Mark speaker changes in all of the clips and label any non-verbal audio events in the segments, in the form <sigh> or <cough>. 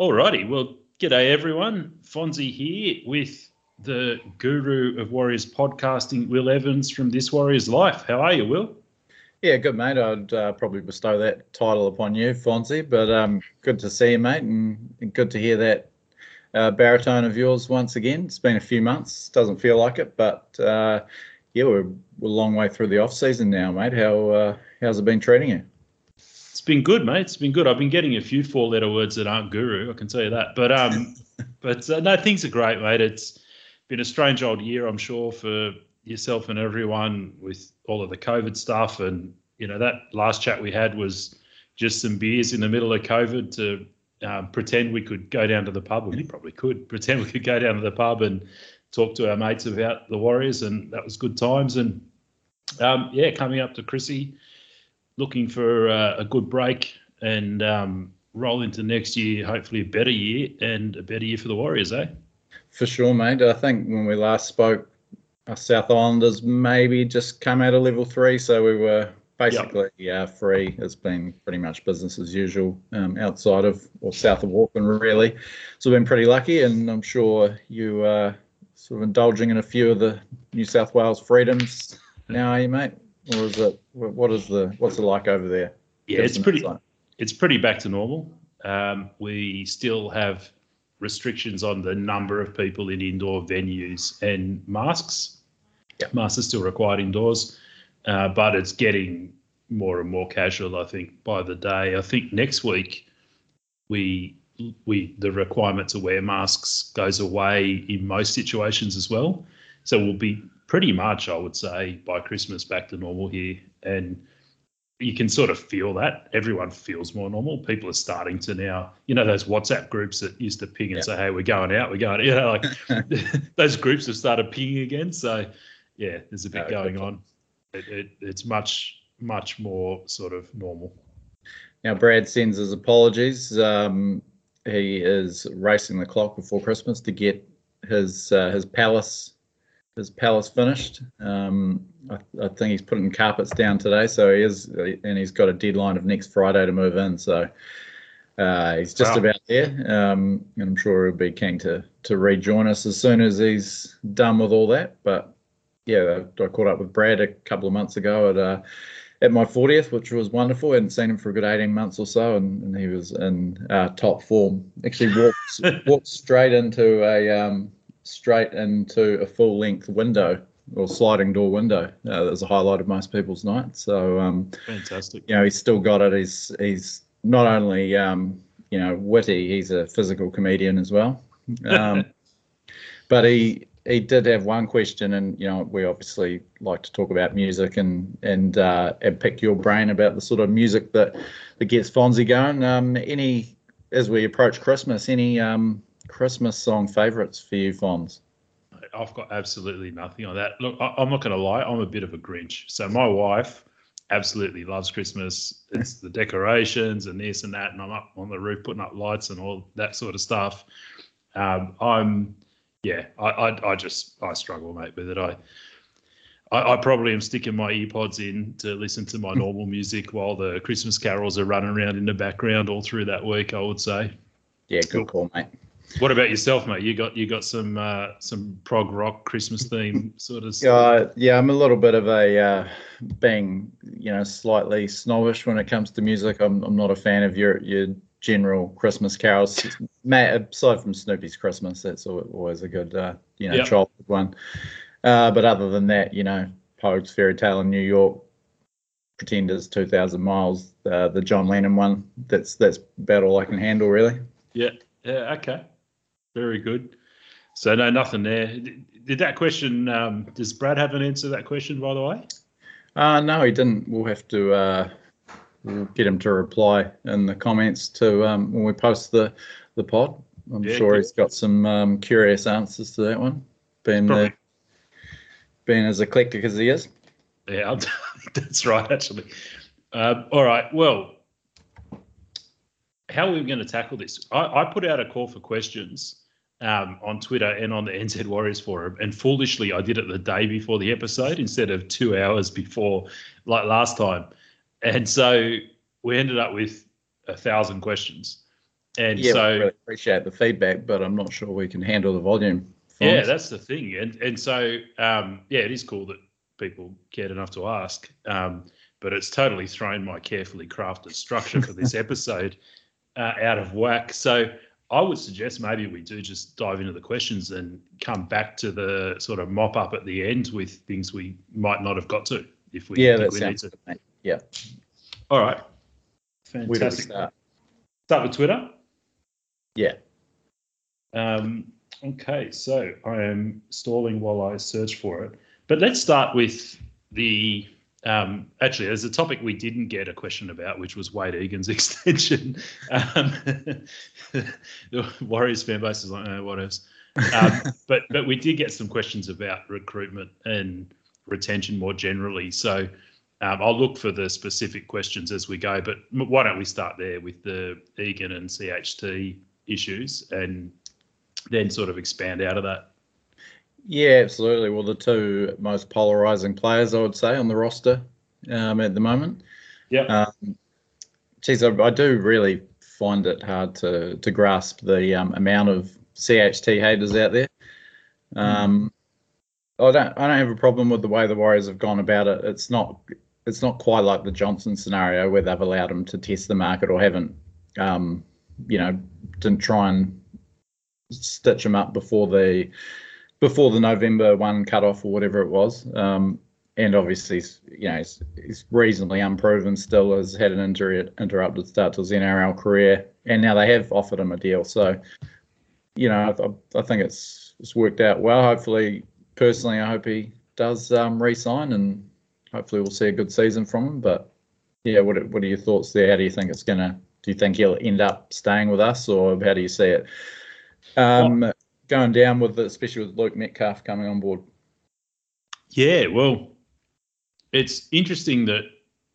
Speaker 1: Alrighty, well, g'day everyone. Fonzie here with the guru of Warriors podcasting, Will Evans from This Warriors Life. How are you, Will?
Speaker 2: Yeah, good, mate. I'd uh, probably bestow that title upon you, Fonzie, but um, good to see you, mate, and, and good to hear that uh, baritone of yours once again. It's been a few months, doesn't feel like it, but uh, yeah, we're, we're a long way through the off season now, mate. How uh, how's it been treating you?
Speaker 1: Been good, mate. It's been good. I've been getting a few four-letter words that aren't guru. I can tell you that. But um, <laughs> but uh, no, things are great, mate. It's been a strange old year, I'm sure, for yourself and everyone with all of the COVID stuff. And you know that last chat we had was just some beers in the middle of COVID to um, pretend we could go down to the pub. Well, you probably could <laughs> pretend we could go down to the pub and talk to our mates about the Warriors, and that was good times. And um, yeah, coming up to Chrissy looking for uh, a good break and um, roll into next year, hopefully a better year and a better year for the Warriors, eh?
Speaker 2: For sure, mate. I think when we last spoke, our South Islanders maybe just come out of level three, so we were basically yep. uh, free. It's been pretty much business as usual um, outside of or south of Auckland, really. So we've been pretty lucky, and I'm sure you are uh, sort of indulging in a few of the New South Wales freedoms <laughs> now, are you, mate? Or is it what is the what's it like over there?
Speaker 1: Yeah, it's pretty it's pretty back to normal. Um, we still have restrictions on the number of people in indoor venues and masks. Yeah. Masks are still required indoors, uh, but it's getting more and more casual. I think by the day. I think next week we we the requirement to wear masks goes away in most situations as well. So we'll be pretty much, I would say, by Christmas back to normal here. And you can sort of feel that. Everyone feels more normal. People are starting to now, you know, those WhatsApp groups that used to ping and yeah. say, hey, we're going out, we're going, <laughs> you know, like <laughs> those groups have started pinging again. So, yeah, there's a bit no, going on. It, it, it's much, much more sort of normal.
Speaker 2: Now, Brad sends his apologies. Um, he is racing the clock before Christmas to get his uh, his palace his palace finished. Um, I, I, think he's putting carpets down today, so he is, and he's got a deadline of next Friday to move in. So uh, he's just wow. about there, um, and I'm sure he'll be keen to to rejoin us as soon as he's done with all that. But yeah, I, I caught up with Brad a couple of months ago at uh, at my 40th, which was wonderful. I hadn't seen him for a good 18 months or so, and, and he was in uh, top form. Actually, walked <laughs> walked straight into a um, straight into a full length window or sliding door window. Uh, that was a highlight of most people's night. So um,
Speaker 1: fantastic.
Speaker 2: You know, he's still got it. He's he's not only um, you know witty, he's a physical comedian as well. Um, <laughs> but he he did have one question, and you know we obviously like to talk about music and and uh, and pick your brain about the sort of music that that gets Fonzie going. Um, any as we approach Christmas, any um, Christmas song favourites for you, Fonz?
Speaker 1: I've got absolutely nothing on that. Look, I, am not going to lie. I'm a bit of a Grinch. So my wife absolutely loves Christmas. It's the decorations and this and that, and I'm up on the roof putting up lights and all that sort of stuff. Um, I'm, yeah, I, I, I, just I struggle, mate, with it. I, I, I probably am sticking my earpods in to listen to my <laughs> normal music while the Christmas carols are running around in the background all through that week. I would say.
Speaker 2: Yeah, good call, mate.
Speaker 1: What about yourself, mate? You got you got some uh, some prog rock Christmas theme sort of.
Speaker 2: Yeah, uh, yeah, I'm a little bit of a uh, being you know slightly snobbish when it comes to music. I'm I'm not a fan of your your general Christmas carols. Matt, aside from Snoopy's Christmas, that's always a good uh, you know yep. childhood one. Uh, but other than that, you know, Pogue's Fairy Tale in New York, Pretenders, Two Thousand Miles, uh, the John Lennon one. That's that's about all I can handle, really.
Speaker 1: Yeah. Yeah. Okay. Very good. So no, nothing there. Did that question? Um, does Brad have an answer to that question? By the way.
Speaker 2: Uh, no, he didn't. We'll have to uh, we'll get him to reply in the comments to um, when we post the the pod. I'm yeah, sure good. he's got some um, curious answers to that one. Being the, being as eclectic as he is.
Speaker 1: Yeah, <laughs> that's right. Actually. Uh, all right. Well, how are we going to tackle this? I, I put out a call for questions um, on Twitter and on the NZ Warriors forum. And foolishly, I did it the day before the episode instead of two hours before, like last time. And so we ended up with a thousand questions. And
Speaker 2: yeah,
Speaker 1: so
Speaker 2: really appreciate the feedback, but I'm not sure we can handle the volume.
Speaker 1: yeah, that's the thing. And and so um, yeah, it is cool that people cared enough to ask. Um, but it's totally thrown my carefully crafted structure for this <laughs> episode uh, out of whack. So I would suggest maybe we do just dive into the questions and come back to the sort of mop up at the end with things we might not have got to if we
Speaker 2: yeah,
Speaker 1: think
Speaker 2: that
Speaker 1: we need
Speaker 2: sounds
Speaker 1: to.
Speaker 2: good. Yeah,
Speaker 1: All right.
Speaker 2: where do we
Speaker 1: Fantastic.
Speaker 2: start?
Speaker 1: Start with Twitter.
Speaker 2: Yeah,
Speaker 1: Um, okay, so I am stalling while I search for it. But let's start with the. Um, actually, there's a topic we didn't get a question about, which was Wayde Egan's <laughs> extension. Um, the <laughs> Warriors fan base is like, oh, what else? Um, <laughs> but but we did get some questions about recruitment and retention more generally. So um, I'll look for the specific questions as we go. But why don't we start there with the Egan and CHT issues and then sort of expand out of that.
Speaker 2: Yeah, absolutely. Well, the two most polarizing players, I would say, on the roster um, at the moment.
Speaker 1: Yeah.
Speaker 2: Um, geez, I, I do really find it hard to to grasp the um, amount of CHT haters out there. Um, I don't I don't have a problem with the way the Warriors have gone about it. It's not it's not quite like the Johnson scenario where they've allowed him to test the market or haven't, um, you know, didn't try and stitch him up before the before the November one cutoff or whatever it was. Um, and obviously, he's, you know, he's, he's reasonably unproven still, has had an injury, interrupted start to his NRL career, and now they have offered him a deal. So, you know, I, I think it's it's worked out well. Hopefully, personally, I hope he does um, re-sign, and hopefully, we'll see a good season from him. But yeah, what are- what are your thoughts there? How do you think it's gonna? Do you think he'll end up staying with us, or how do you see it? Um, going down with, the, especially with Luke Metcalf coming on board.
Speaker 1: Yeah, well, it's interesting that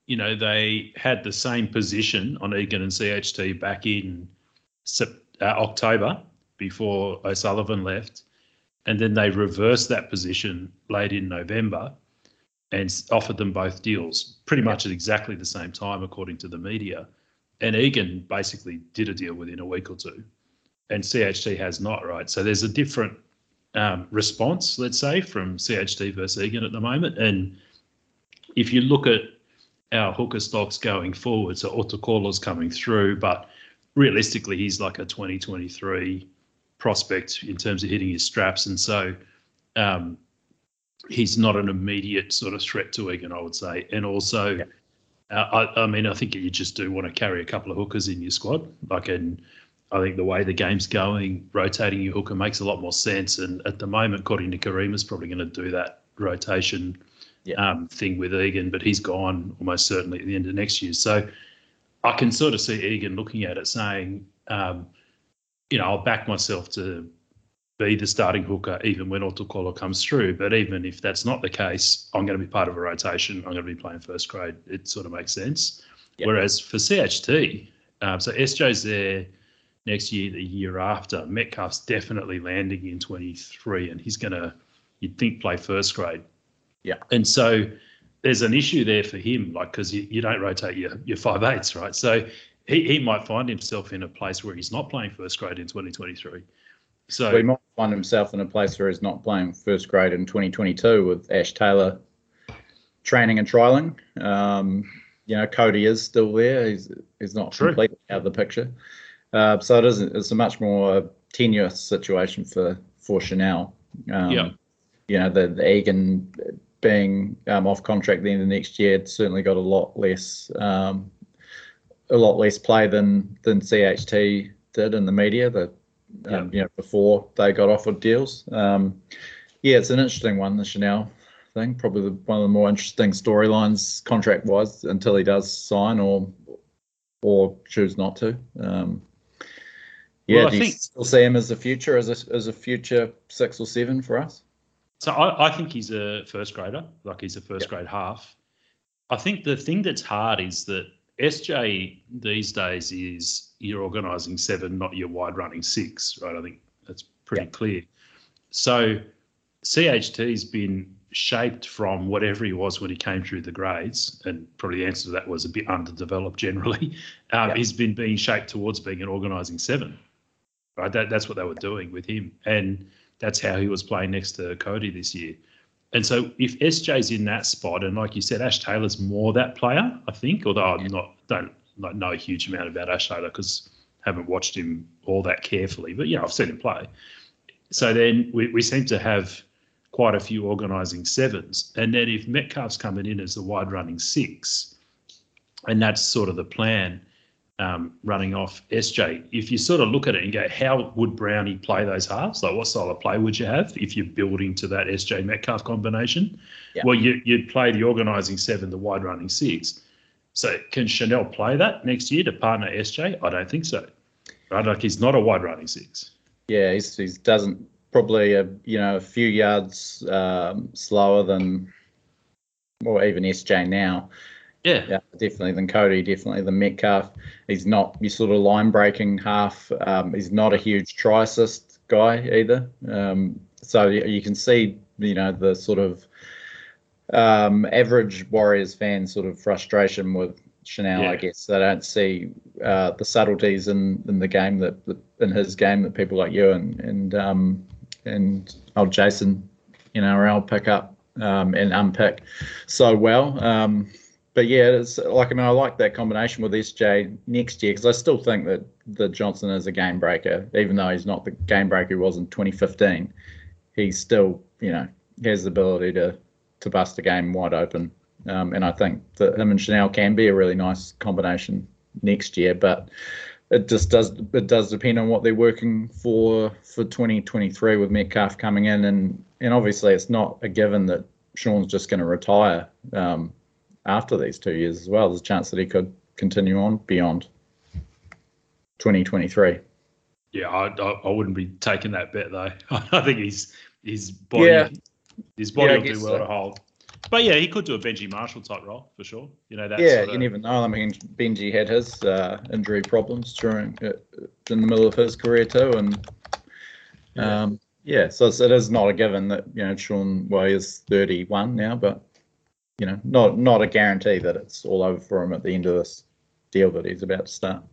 Speaker 1: you know they had the same position on Egan and CHT back in uh, October before O'Sullivan left, and then they reversed that position late in November and offered them both deals pretty much at exactly the same time, according to the media. And Egan basically did a deal within a week or two, and CHT has not, right? So there's a different um, response, let's say, from CHT versus Egan at the moment. And if you look at our hooker stocks going forward, so Otokolo's coming through, but realistically, he's like a 2023 prospect in terms of hitting his straps. And so um, he's not an immediate sort of threat to Egan, I would say. And also, uh, I, I mean, I think you just do want to carry a couple of hookers in your squad. Like, and I think the way the game's going, rotating your hooker makes a lot more sense. And at the moment, according to is probably going to do that rotation
Speaker 2: Yeah.
Speaker 1: um, thing with Egan, but he's gone almost certainly at the end of next year. So I can sort of see Egan looking at it saying, um, you know, I'll back myself to be the starting hooker even when Otokolo comes through. But even if that's not the case, I'm going to be part of a rotation. I'm going to be playing first grade. It sort of makes sense.
Speaker 2: Yep.
Speaker 1: Whereas for CHT, um, so SJ's there next year, the year after. Metcalf's definitely landing in 23, and he's going to, you'd think, play first grade.
Speaker 2: Yeah.
Speaker 1: And so there's an issue there for him, like because you, you don't rotate your your five eights, right? So he, he might find himself in a place where he's not playing first grade in 2023. So
Speaker 2: So he might find himself in a place where he's not playing first grade in 2022 with Ash Taylor training and trialing. Um, you know, Kodi is still there. He's he's not
Speaker 1: True.
Speaker 2: completely out of the picture. Uh, so it is it's a much more tenuous situation for for Chanel. Um,
Speaker 1: Yeah.
Speaker 2: You know, the, the Egan being um, off contract the end of next year certainly got a lot less um, a lot less play than than CHT did in the media. The um, you know before they got offered deals. Um, yeah, it's an interesting one, the Chanel thing. Probably the, one of the more interesting storylines contract wise until he does sign or or choose not to. Um, yeah,
Speaker 1: Well, I
Speaker 2: do you
Speaker 1: think-
Speaker 2: still see him as a future as a as a future six or seven for us?
Speaker 1: So I, I think he's a first grader, like he's a first grade half. I think the thing that's hard is that SJ these days is you're organising seven, not your wide running six, right? I think that's pretty
Speaker 2: Yeah.
Speaker 1: clear. So CHT's been shaped from whatever he was when he came through the grades, and probably the answer to that was a bit underdeveloped generally. <laughs> Um,
Speaker 2: Yeah.
Speaker 1: He's been being shaped towards being an organising seven, right? That, that's what they were doing with him, and that's how he was playing next to Kodi this year. And so if SJ's in that spot, and like you said, Ash Taylor's more that player, I think. Although I'm not don't like know a huge amount about Ash Taylor because haven't watched him all that carefully, but yeah, I've seen him play. So then we, we seem to have quite a few organising sevens. And then if Metcalf's coming in as the wide running six, and that's sort of the plan um, running off SJ, if you sort of look at it and go, how would Brownie play those halves? Like what style of play would you have if you're building to that SJ Metcalf combination?
Speaker 2: Yeah.
Speaker 1: Well, you, you'd play the organising seven, the wide running six. So can Chanel play that next year to partner SJ? I don't think so. Right? Like he's not a wide running six.
Speaker 2: Yeah, he's, he's doesn't probably a you know a few yards um, slower than, or even SJ now.
Speaker 1: Yeah.
Speaker 2: Yeah, definitely than Kodi, definitely than Metcalf. He's not your sort of line breaking half. Um, he's not a huge try assist guy either. Um, so you, you can see you know the sort of um, average Warriors fan sort of frustration with Chanel. I guess they don't see uh, the subtleties in, in the game that, that in his game that people like you and and um, and old Jason in RL pick up um, and unpick so well. But yeah, it's like I mean, I like that combination with SJ next year because I still think that that Johnson is a game breaker, even though he's not the game breaker he was in 2015. He still, you know, has the ability to to bust a game wide open, um, and I think that him and Chanel can be a really nice combination next year. But it just does it does depend on what they're working for for 2023 with Metcalf coming in, and and obviously it's not a given that Shaun's just going to retire. Um, after these two years as well. There's a chance that he could continue on beyond 2023.
Speaker 1: Yeah, I, I, I wouldn't be taking that bet though. <laughs> I think he's his body
Speaker 2: Yeah.
Speaker 1: his body
Speaker 2: Yeah,
Speaker 1: will do well
Speaker 2: so.
Speaker 1: to hold. But yeah, he could do a Benji Marshall type role for sure. You know that.
Speaker 2: yeah,
Speaker 1: sort
Speaker 2: you never know. I mean, Benji had his uh, injury problems during uh, in the middle of his career too, and
Speaker 1: Yeah.
Speaker 2: um, yeah, so it's, it is not a given that you know Sean Way is 31 now, but you know, not not a guarantee that it's all over for him at the end of this deal that he's about to start.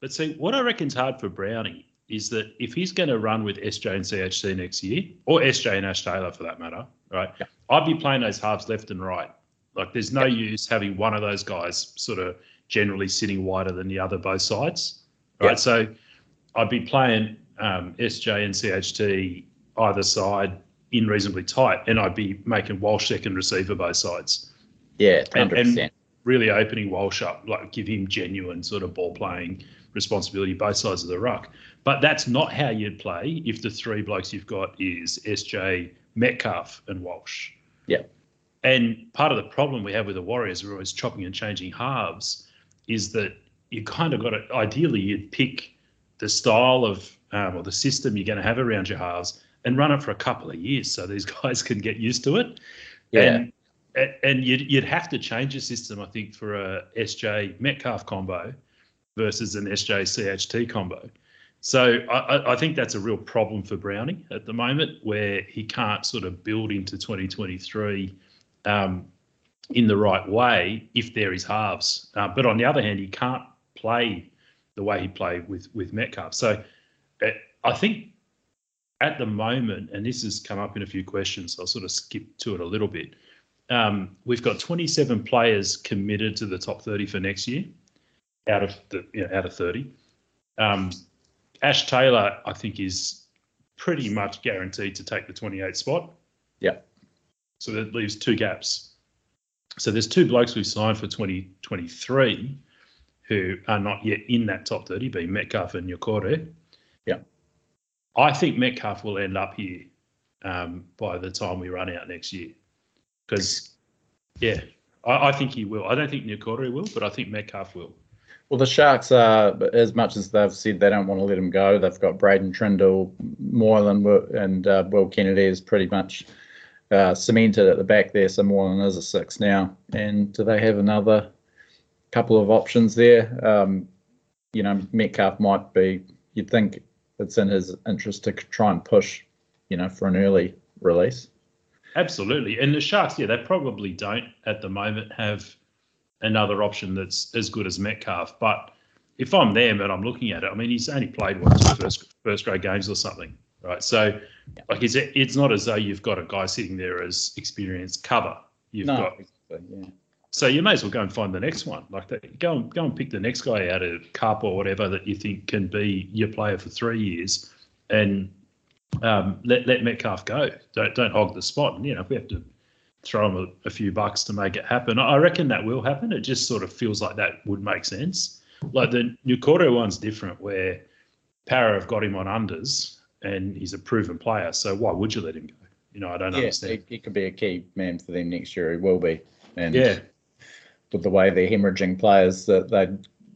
Speaker 1: But see, what I reckon's hard for Brownie is that if he's going to run with SJ and CHT next year, or SJ and Ash Taylor for that matter, right?
Speaker 2: Yeah.
Speaker 1: I'd be playing those halves left and right. Like, there's no use having one of those guys sort of generally sitting wider than the other both sides, right?
Speaker 2: Yeah.
Speaker 1: So I'd be playing um, SJ and CHT either side in reasonably tight, and I'd be making Walsh second receiver both sides
Speaker 2: Yeah,
Speaker 1: And-
Speaker 2: 100%.
Speaker 1: and- really opening Walsh up, like give him genuine sort of ball playing responsibility both sides of the ruck. But that's not how you'd play if the three blokes you've got is SJ, Metcalf, and Walsh.
Speaker 2: Yeah.
Speaker 1: And part of the problem we have with the Warriors, we're always chopping and changing halves, is that you kind of got to, ideally, you'd pick the style of um, or the system you're going to have around your halves and run it for a couple of years so these <laughs> guys can get used to it.
Speaker 2: yeah,
Speaker 1: And, and you'd, you'd have to change the system, I think, for a SJ Metcalf combo versus an SJ CHT combo. So I, I- I think that's a real problem for Browning at the moment, where he can't sort of build into 2023 um, in the right way if there is halves. Uh, but on the other hand, he can't play the way he played with with Metcalf. So uh, I think at the moment, and this has come up in a few questions, I'll sort of skip to it a little bit. Um, we've got 27 players committed to the top 30 for next year, out of the you know, out of 30. Um, Ash Taylor, I think, is pretty much guaranteed to take the 28 spot.
Speaker 2: Yeah.
Speaker 1: So that leaves two gaps. So there's two blokes we've signed for 2023 who are not yet in that top 30, being Metcalf and
Speaker 2: Niukore.
Speaker 1: I think Metcalf will end up here um, by the time we run out next year. Because, yeah, I, I think he will. I don't think Niukore will, but I think Metcalf will.
Speaker 2: Well, the Sharks are, as much as they've said they don't want to let him go, they've got Braydon Trindall, Moylan, and uh, Will Kennedy is pretty much uh, cemented at the back there. So Moylan is a six now. And do they have another couple of options there? Um, you know, Metcalf might be, you'd think it's in his interest to try and push, you know, for an early release.
Speaker 1: Absolutely. And the Sharks, yeah, they probably don't at the moment have another option that's as good as Metcalf. But if I'm them and I'm looking at it, I mean, he's only played two first first grade games or something, right? So, like, it's it's not as though you've got a guy sitting there as experienced cover. You've
Speaker 2: no,
Speaker 1: got
Speaker 2: exactly, yeah.
Speaker 1: So you may as well go and find the next one. Like that, go and go and pick the next guy out of cup or whatever that you think can be your player for three years, and um, let let Metcalf go. Don't don't hog the spot. And you know if we have to throw him a, a few bucks to make it happen, I reckon that will happen. It just sort of feels like that would make sense. Like the Niukore one's different, where Para have got him on unders and he's a proven player. So why would you let him go? You know, I don't
Speaker 2: Yeah,
Speaker 1: understand.
Speaker 2: he, he could be a key man for them next year. He will be. And
Speaker 1: Yeah,
Speaker 2: with the way they're hemorrhaging players, that they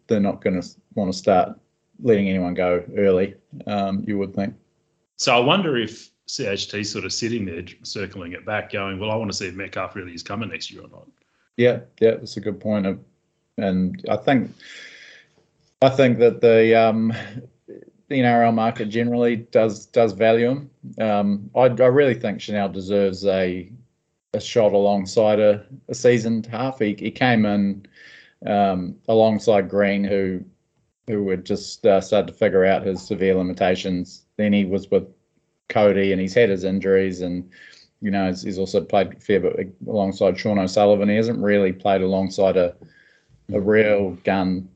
Speaker 2: they're not going to want to start letting anyone go early. Um, you would think.
Speaker 1: So I wonder if CHT sort of sitting there circling it back, going, "Well, I want to see if Metcalf really is coming next year or not."
Speaker 2: Yeah, yeah, that's a good point. And I think, I think that the um, the NRL market generally does does value him. Um, I, I really think Chanel deserves a a shot alongside a, a seasoned half. He, he came in um, alongside Green, who who had just uh, started to figure out his severe limitations. Then he was with Kodi, and he's had his injuries, and you know he's, he's also played fair bit alongside Sean O'Sullivan. He hasn't really played alongside a a real gun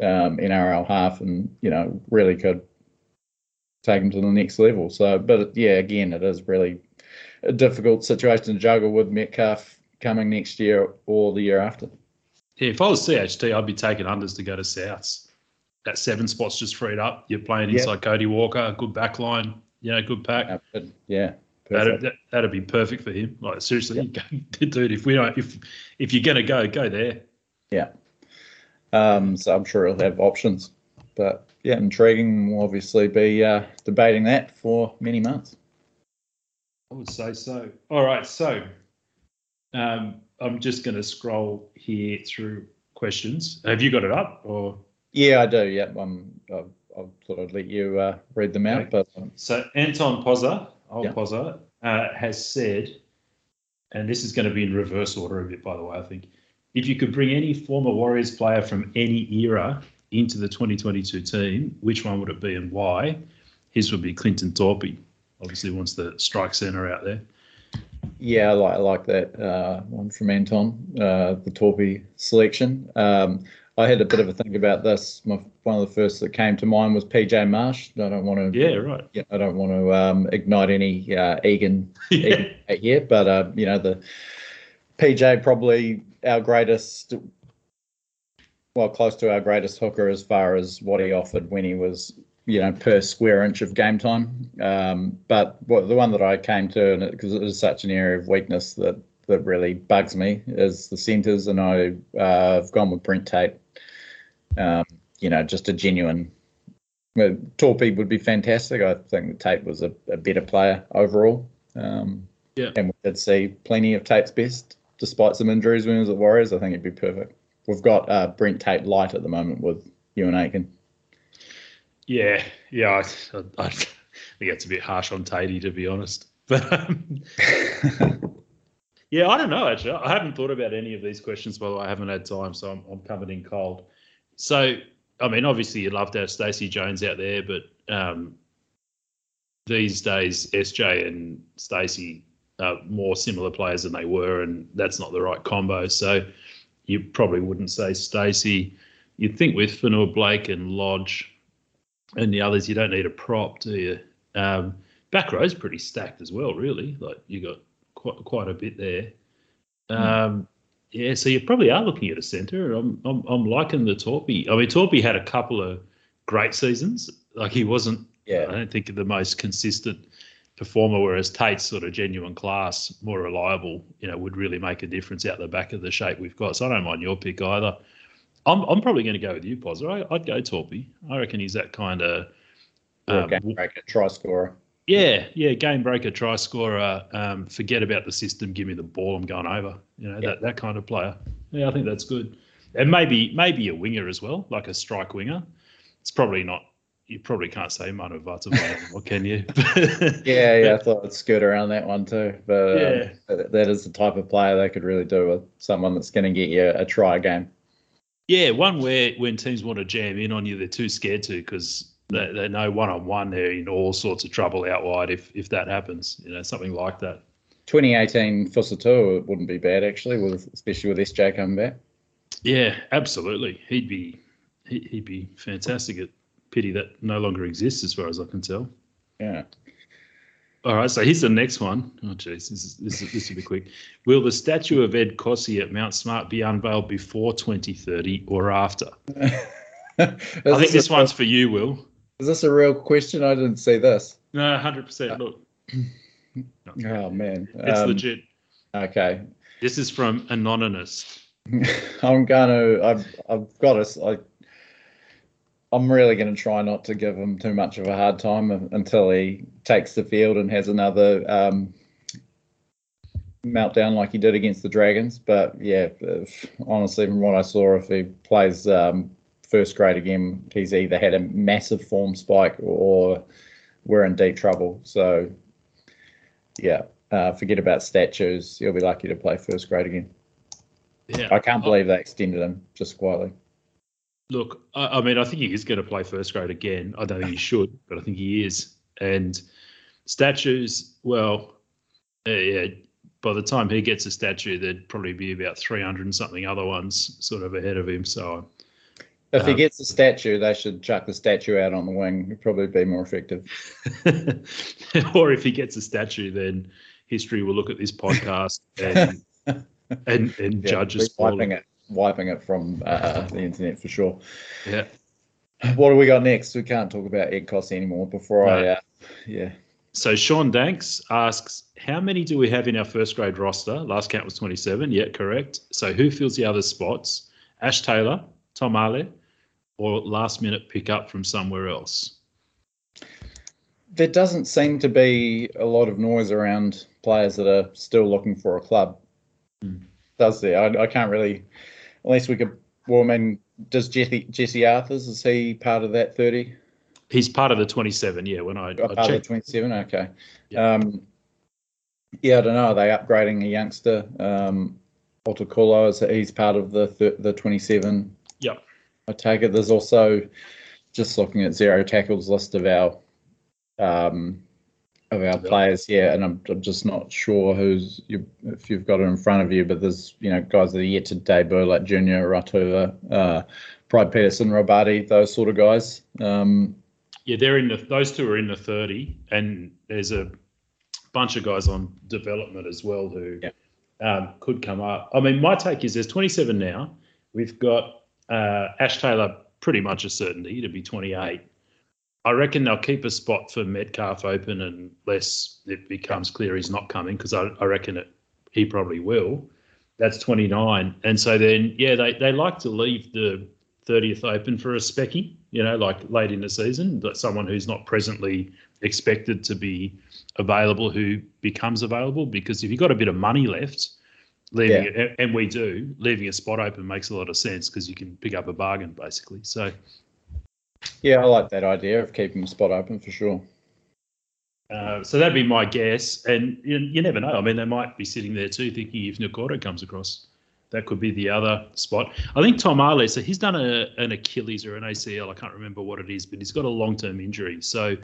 Speaker 2: um, NRL half, and you know really could take him to the next level. So, but yeah, again, it is really a difficult situation to juggle with Metcalf coming next year or the year after.
Speaker 1: Yeah, if I was CHT, I'd be taking unders to go to Souths. That seven spots just freed up. You're playing inside Cody Walker, good back line, you know, good pack.
Speaker 2: Yeah,
Speaker 1: That'd, that, that'd be perfect for him. Like seriously, <laughs> dude. If we don't, if if you're gonna go, go there.
Speaker 2: Yeah. Um, so I'm sure he'll have options. But yeah, intriguing. We'll obviously be uh, debating that for many months.
Speaker 1: I would say so. All right, so um, I'm just going to scroll here through questions. Have you got it up, or
Speaker 2: Yeah, I do. Yeah, um, I, I thought I'd let you uh, read them out.
Speaker 1: Okay.
Speaker 2: But um,
Speaker 1: so? Anton Pozza, old
Speaker 2: Yeah.
Speaker 1: Pozza, uh, has said, and this is going to be in reverse order a bit, by the way. I think if you could bring any former Warriors player from any era into the 2022 team, which one would it be and why? His would be Clinton Toopi. Obviously, wants the strike centre out there.
Speaker 2: yeah, I like, I like that uh, one from Anton, uh, the Toopi selection. Um, I had a bit of a think about this. My, one of the first that came to mind was PJ Marsh. I don't want to.
Speaker 1: Yeah, right.
Speaker 2: Yeah, I don't want to um, ignite any uh, Egan <laughs>
Speaker 1: Yeah.
Speaker 2: here, but uh, you know the PJ probably our greatest, well, close to our greatest hooker as far as what he offered when he was, you know, per square inch of game time. Um, but what, the one that I came to, and because it is such an area of weakness that that really bugs me, is the centres, and I uh, have gone with Brent Tate. Um, you know, just a genuine. Well, Toopi would be fantastic. I think that Tate was a, a better player overall. Um,
Speaker 1: Yeah.
Speaker 2: And we did see plenty of Tate's best, despite some injuries when he was at Warriors. I think it'd be perfect. We've got uh, Brent Tate light at the moment with Euan Aitken.
Speaker 1: Yeah, yeah. I, I, I think it's a bit harsh on Tatey, to be honest. <laughs> But um, <laughs> yeah, I don't know. Actually, I haven't thought about any of these questions. By the way, I haven't had time, so I'm, I'm covered in cold. So, I mean, obviously, you'd love to have Stacey Jones out there, but um, these days, SJ and Stacey are more similar players than they were, and that's not the right combo. So, you probably wouldn't say Stacey. You'd think with Fonua-Blake and Lodge and the others, you don't need a prop, do you? Um, back row's pretty stacked as well, really. Like you got quite quite a bit there. Um, yeah, so you probably are looking at a centre. I'm, I'm I'm liking the Toopi. I mean, Toopi had a couple of great seasons. Like he wasn't.
Speaker 2: Yeah.
Speaker 1: I don't think the most consistent performer, whereas Tate's sort of genuine class, more reliable, you know, would really make a difference out the back of the shape we've got. So I don't mind your pick either. I'm, I'm probably going to go with you, Pozzer. I, I'd go Toopi. I reckon he's that kind of. Um,
Speaker 2: game breaker, try scorer.
Speaker 1: yeah, yeah, game breaker, try scorer. Um, forget about the system. Give me the ball. I'm going over. You know that that kind of player. Yeah, I think that's good. And maybe maybe a winger as well, like a strike winger. It's probably not you probably can't say Manu anymore, can you? <laughs>
Speaker 2: yeah, yeah, I thought I'd skirt around that one too. But yeah. Um, that is the type of player they could really do with someone that's going to get you a try game.
Speaker 1: Yeah, one where when teams want to jam in on you, they're too scared to because they, they know one on one they're in all sorts of trouble out wide if if that happens. You know, something like that.
Speaker 2: 2018 Fusitu'a wouldn't be bad actually, with especially with SJ coming back.
Speaker 1: Yeah, absolutely. He'd be he'd be fantastic at pity that no longer exists, as far as I can tell.
Speaker 2: Yeah.
Speaker 1: All right, so here's the next one. Oh, jeez, this is this is, this will be quick. Will the statue of Ed Kosi at Mount Smart be unveiled before 2030 or after? <laughs> I think this a, one's for you, Will.
Speaker 2: Is this a real question? I didn't see this.
Speaker 1: No, hundred percent. Look. <clears throat>
Speaker 2: oh man,
Speaker 1: it's um, legit.
Speaker 2: Okay.
Speaker 1: This is from anonymous. <laughs>
Speaker 2: I'm gonna. I've I've got a. I'm really going to try not to give him too much of a hard time until he takes the field and has another um, meltdown like he did against the Dragons. But yeah, if, honestly, from what I saw, if he plays um, first grade again, he's either had a massive form spike or we're in deep trouble. So yeah, uh, forget about statues. He'll be lucky to play first grade again. Yeah, I can't believe they extended him just quietly.
Speaker 1: Look, I, I, mean, I think he is going to play first grade again. I don't think he should, but I think he is. And statues, well, uh, yeah, by the time he gets a statue, there'd probably be about 300 and something other ones sort of ahead of him. So
Speaker 2: if um, he gets a statue, they should chuck the statue out on the wing. It'd probably be more effective. <laughs>
Speaker 1: or if he gets a statue, then history will look at this podcast <laughs> and and, and yeah, judge us
Speaker 2: it wiping it from uh, the internet for sure.
Speaker 1: Yeah.
Speaker 2: What do we got next? We can't talk about egg costs anymore. Before no. I, uh, yeah.
Speaker 1: So Sean Danks asks, how many do we have in our first grade roster? Last count was 27. Yeah, correct. So who fills the other spots? Ash Taylor, Tom Ale, or last minute pickup from somewhere else?
Speaker 2: There doesn't seem to be a lot of noise around players that are still looking for a club. Mm. Does there? I, I can't really unless we could. Well, I mean, does Jesse Jesse Arthars is he part of that thirty?
Speaker 1: He's part of the twenty-seven. Yeah, when I,
Speaker 2: I part checked. of the twenty-seven. Okay. Yeah. Um, yeah, I don't know. Are they upgrading a youngster? Um, Otakulo is he's part of the th- the twenty-seven.
Speaker 1: Yep.
Speaker 2: I take it. There's also just looking at zero tackles list of our um, of our players, yeah, and I'm, I'm just not sure who's you, if you've got it in front of you, but there's you know guys that are yet to debut like Junior Ratuva, uh, Pride Peterson, Robati, those sort of guys. Um,
Speaker 1: yeah, they're in the those two are in the 30, and there's a bunch of guys on development as well who yeah. um, could come up. I mean, my take is there's 27 now. We've got uh, Ash Taylor pretty much a certainty to be 28. I reckon they'll keep a spot for Metcalf open unless it becomes clear he's not coming because I, I, reckon it he probably will. That's 29. And so then, yeah, they, they like to leave the 30th open for a specky, you know, like late in the season, but someone who's not presently expected to be available who becomes available. Because if you've got a bit of money left, leaving yeah. it, and we do, leaving a spot open makes a lot of sense because you can pick up a bargain basically. So,
Speaker 2: yeah, I like that idea of keeping the spot open for sure.
Speaker 1: Uh, so that'd be my guess, and you, you, never know. I mean, they might be sitting there too, thinking if Niukore comes across, that could be the other spot. I think Tom Ale, so he's done a, an Achilles or an ACL. I can't remember what it is, but he's got a long-term injury, so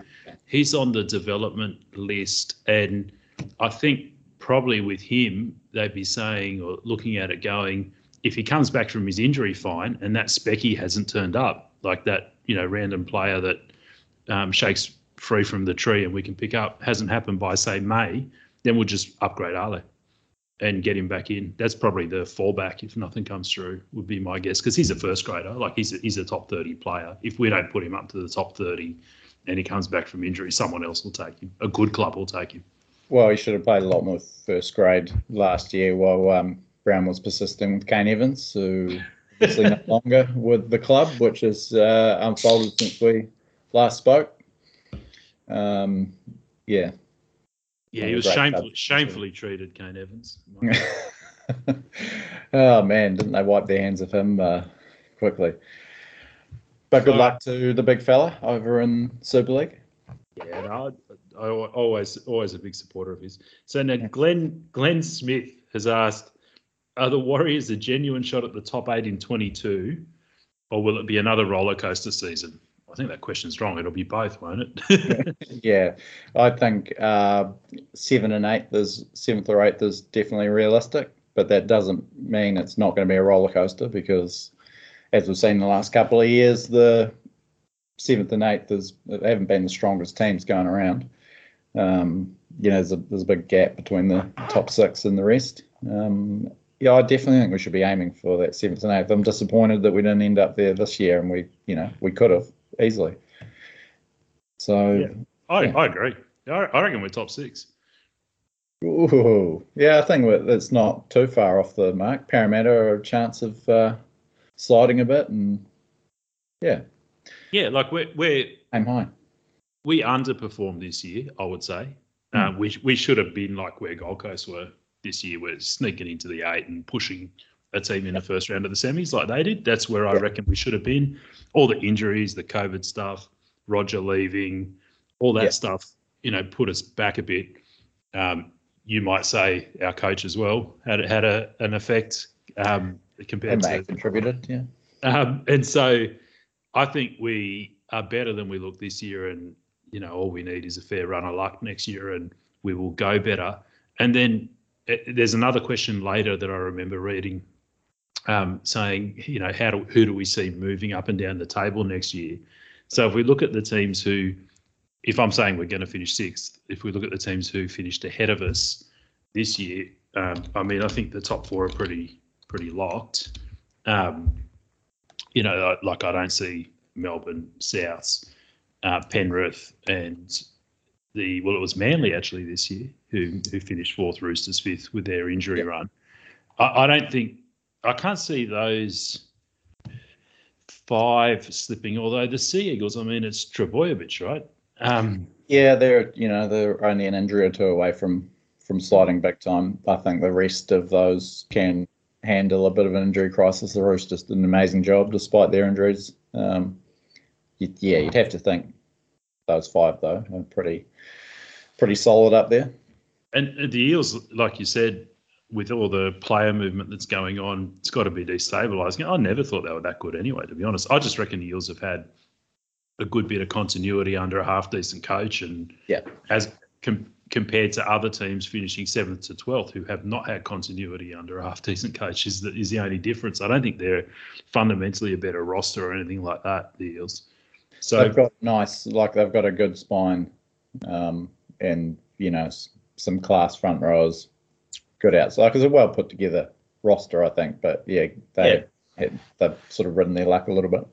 Speaker 1: he's on the development list. And I think probably with him, they'd be saying or looking at it, going, if he comes back from his injury, fine, and that specky hasn't turned up, like that you know random player that um, shakes free from the tree and we can pick up hasn't happened by say May, then we'll just upgrade Ale and get him back in. That's probably the fallback if nothing comes through. Would be my guess because he's a first grader. Like he's a, he's a top thirty player. If we don't put him up to the top thirty, and he comes back from injury, someone else will take him. A good club will take him.
Speaker 2: Well, he should have played a lot more first grade last year while um, Brown was persisting with Kane Evans, who obviously no <laughs> longer with the club, which has uh, unfolded since we last spoke. Um, yeah.
Speaker 1: Yeah, he was shamefully, shamefully treated, Kane Evans. <laughs>
Speaker 2: oh man, didn't they wipe their hands of him uh, quickly? But good luck to the big fella over in Super League.
Speaker 1: Yeah, no, I, I always always a big supporter of his. So now Glenn Glenn Smith has asked, are the Warriors a genuine shot at the top eight in 22, or will it be another roller coaster season? I think that question's wrong. It'll be both, won't
Speaker 2: it? <laughs> yeah, I think uh, seven and eight, there's seventh or eighth is definitely realistic, but that doesn't mean it's not going to be a roller coaster because, as we've seen in the last couple of years, the seventh and eighth is they haven't been the strongest teams going around. Um, you know, there's a there's a big gap between the top six and the rest. Um, yeah, I definitely think we should be aiming for that seventh and eighth. I'm disappointed that we didn't end up there this year, and we, you know, we could have easily. So,
Speaker 1: yeah, I, yeah. I agree. I reckon we're top six.
Speaker 2: Ooh, yeah, I think it's not too far off the mark. Parramatta are a chance of uh, sliding a bit, and yeah,
Speaker 1: yeah, like we're we're
Speaker 2: aim high.
Speaker 1: We underperformed this year, I would say. Mm. We we should have been like where Gold Coast were this year. We're sneaking into the eight and pushing a team in the first round of the semis like they did. That's where I reckon we should have been. All the injuries, the COVID stuff, Roger leaving, all that stuff, you know, put us back a bit. Um, you might say our coach as well had had a, an effect um, compared to
Speaker 2: contributed, yeah.
Speaker 1: Um, and so I think we are better than we look this year, and you know all we need is a fair run of luck next year, and we will go better. And then it, eh, there's another question later that I remember reading, um, saying you know how do, who do we see moving up and down the table next year? So if we look at the teams who, if I'm saying we're going to finish sixth, if we look at the teams who finished ahead of us this year, um, I mean I think the top four are pretty pretty locked. Um, you know, like I don't see Melbourne South, uh, Penrith, and the well, it was Manly actually this year who who finished fourth, Roosters fifth with their injury yep. run. I, I don't think I can't see those five slipping. Although the Sea Eagles, I mean, it's Trbojevic, right? Um,
Speaker 2: yeah, they're you know they're only an injury or two away from from sliding big time. I think the rest of those can handle a bit of an injury crisis. The Roosters did an amazing job despite their injuries. Um, you, yeah, you'd have to think those five though are pretty pretty solid up there.
Speaker 1: And the Eels, like you said, with all the player movement that's going on, it's got to be destabilising. I never thought they were that good anyway, to be honest. I just reckon the Eels have had a good bit of continuity under a half decent coach, and
Speaker 2: yeah,
Speaker 1: as com- compared to other teams finishing seventh to twelfth who have not had continuity under a half decent coach is the, is the only difference. I don't think they're fundamentally a better roster or anything like that. The Eels.
Speaker 2: So they've got nice, like they've got a good spine, um, and you know some class front rows, good outside. Like it's a well put together roster, I think. But yeah, they yeah. they've sort of ridden their luck a little bit.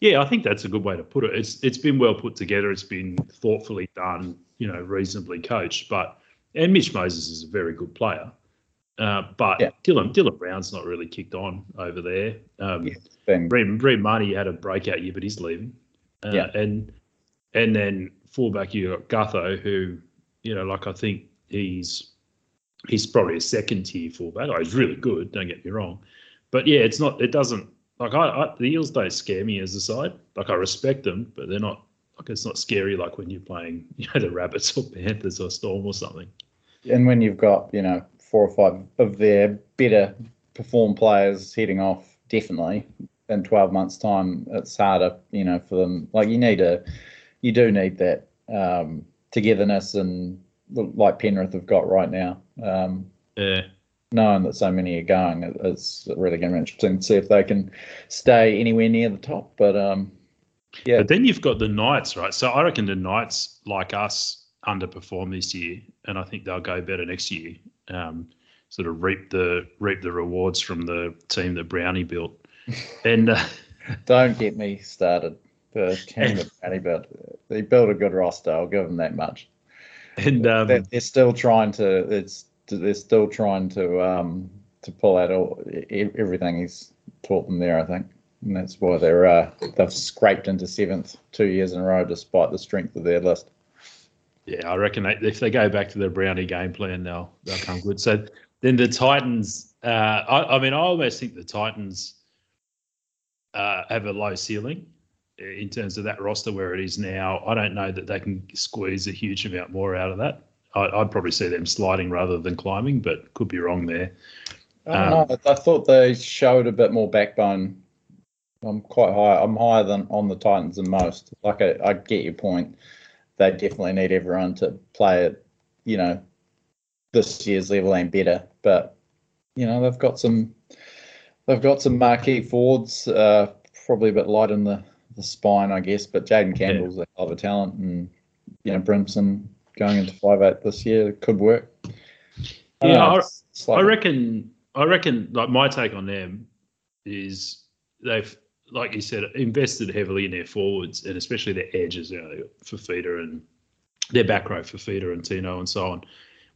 Speaker 1: Yeah, I think that's a good way to put it. It's it's been well put together. It's been thoughtfully done. You know, reasonably coached. But and Mitch Moses is a very good player. Uh, but yeah. Dylan Dylan Brown's not really kicked on over there. Um, yeah, Money had a breakout year, but he's leaving. Uh, yeah. And and then fullback you got Gutho, who you know, like I think he's he's probably a second tier fullback. Oh, he's really good. Don't get me wrong, but yeah, it's not. It doesn't like I, I, the Eels don't scare me as a side. Like I respect them, but they're not like it's not scary like when you're playing <laughs> you know the Rabbits or Panthers or Storm or something.
Speaker 2: And when you've got you know four or five of their better perform players heading off, definitely in 12 months time, it's harder you know for them. Like you need a, you do need that um, togetherness and like Penrith have got right now. Um,
Speaker 1: yeah
Speaker 2: knowing that so many are going, it's really going to be interesting to see if they can stay anywhere near the top. But um, yeah.
Speaker 1: But then you've got the Knights, right? So I reckon the Knights, like us, underperform this year, and I think they'll go better next year. Um, sort of reap the reap the rewards from the team that Brownie built. And uh,
Speaker 2: don't get me started. The team that Brownie built, they built a good roster. I'll give them that much.
Speaker 1: And um,
Speaker 2: they're, they're still trying to. It's they're still trying to um, to pull out all everything he's taught them there. I think, and that's why they're uh, they've scraped into seventh two years in a row, despite the strength of their list.
Speaker 1: Yeah, I reckon they, if they go back to their Brownie game plan, they'll they'll come good. So then the Titans. Uh, I, I, mean, I almost think the Titans uh, have a low ceiling. in terms of that roster where it is now, I don't know that they can squeeze a huge amount more out of that. I, would probably see them sliding rather than climbing, but could be wrong there.
Speaker 2: I don't um, know. I thought they showed a bit more backbone. I'm quite high. I'm higher than on the Titans than most. Like I, I get your point. They definitely need everyone to play at, you know, this year's level and better. But you know, they've got some, they've got some marquee forwards. Uh, probably a bit light in the the spine, I guess. But Jayden Campbell's yeah. a hell of a talent, and you know, Brimson going into five eight this year could work.
Speaker 1: I yeah, know, I, I reckon. I reckon. Like my take on them is they've, like you said, invested heavily in their forwards and especially their edges. You know, Fifita and their back row, Fifita and Tino and so on,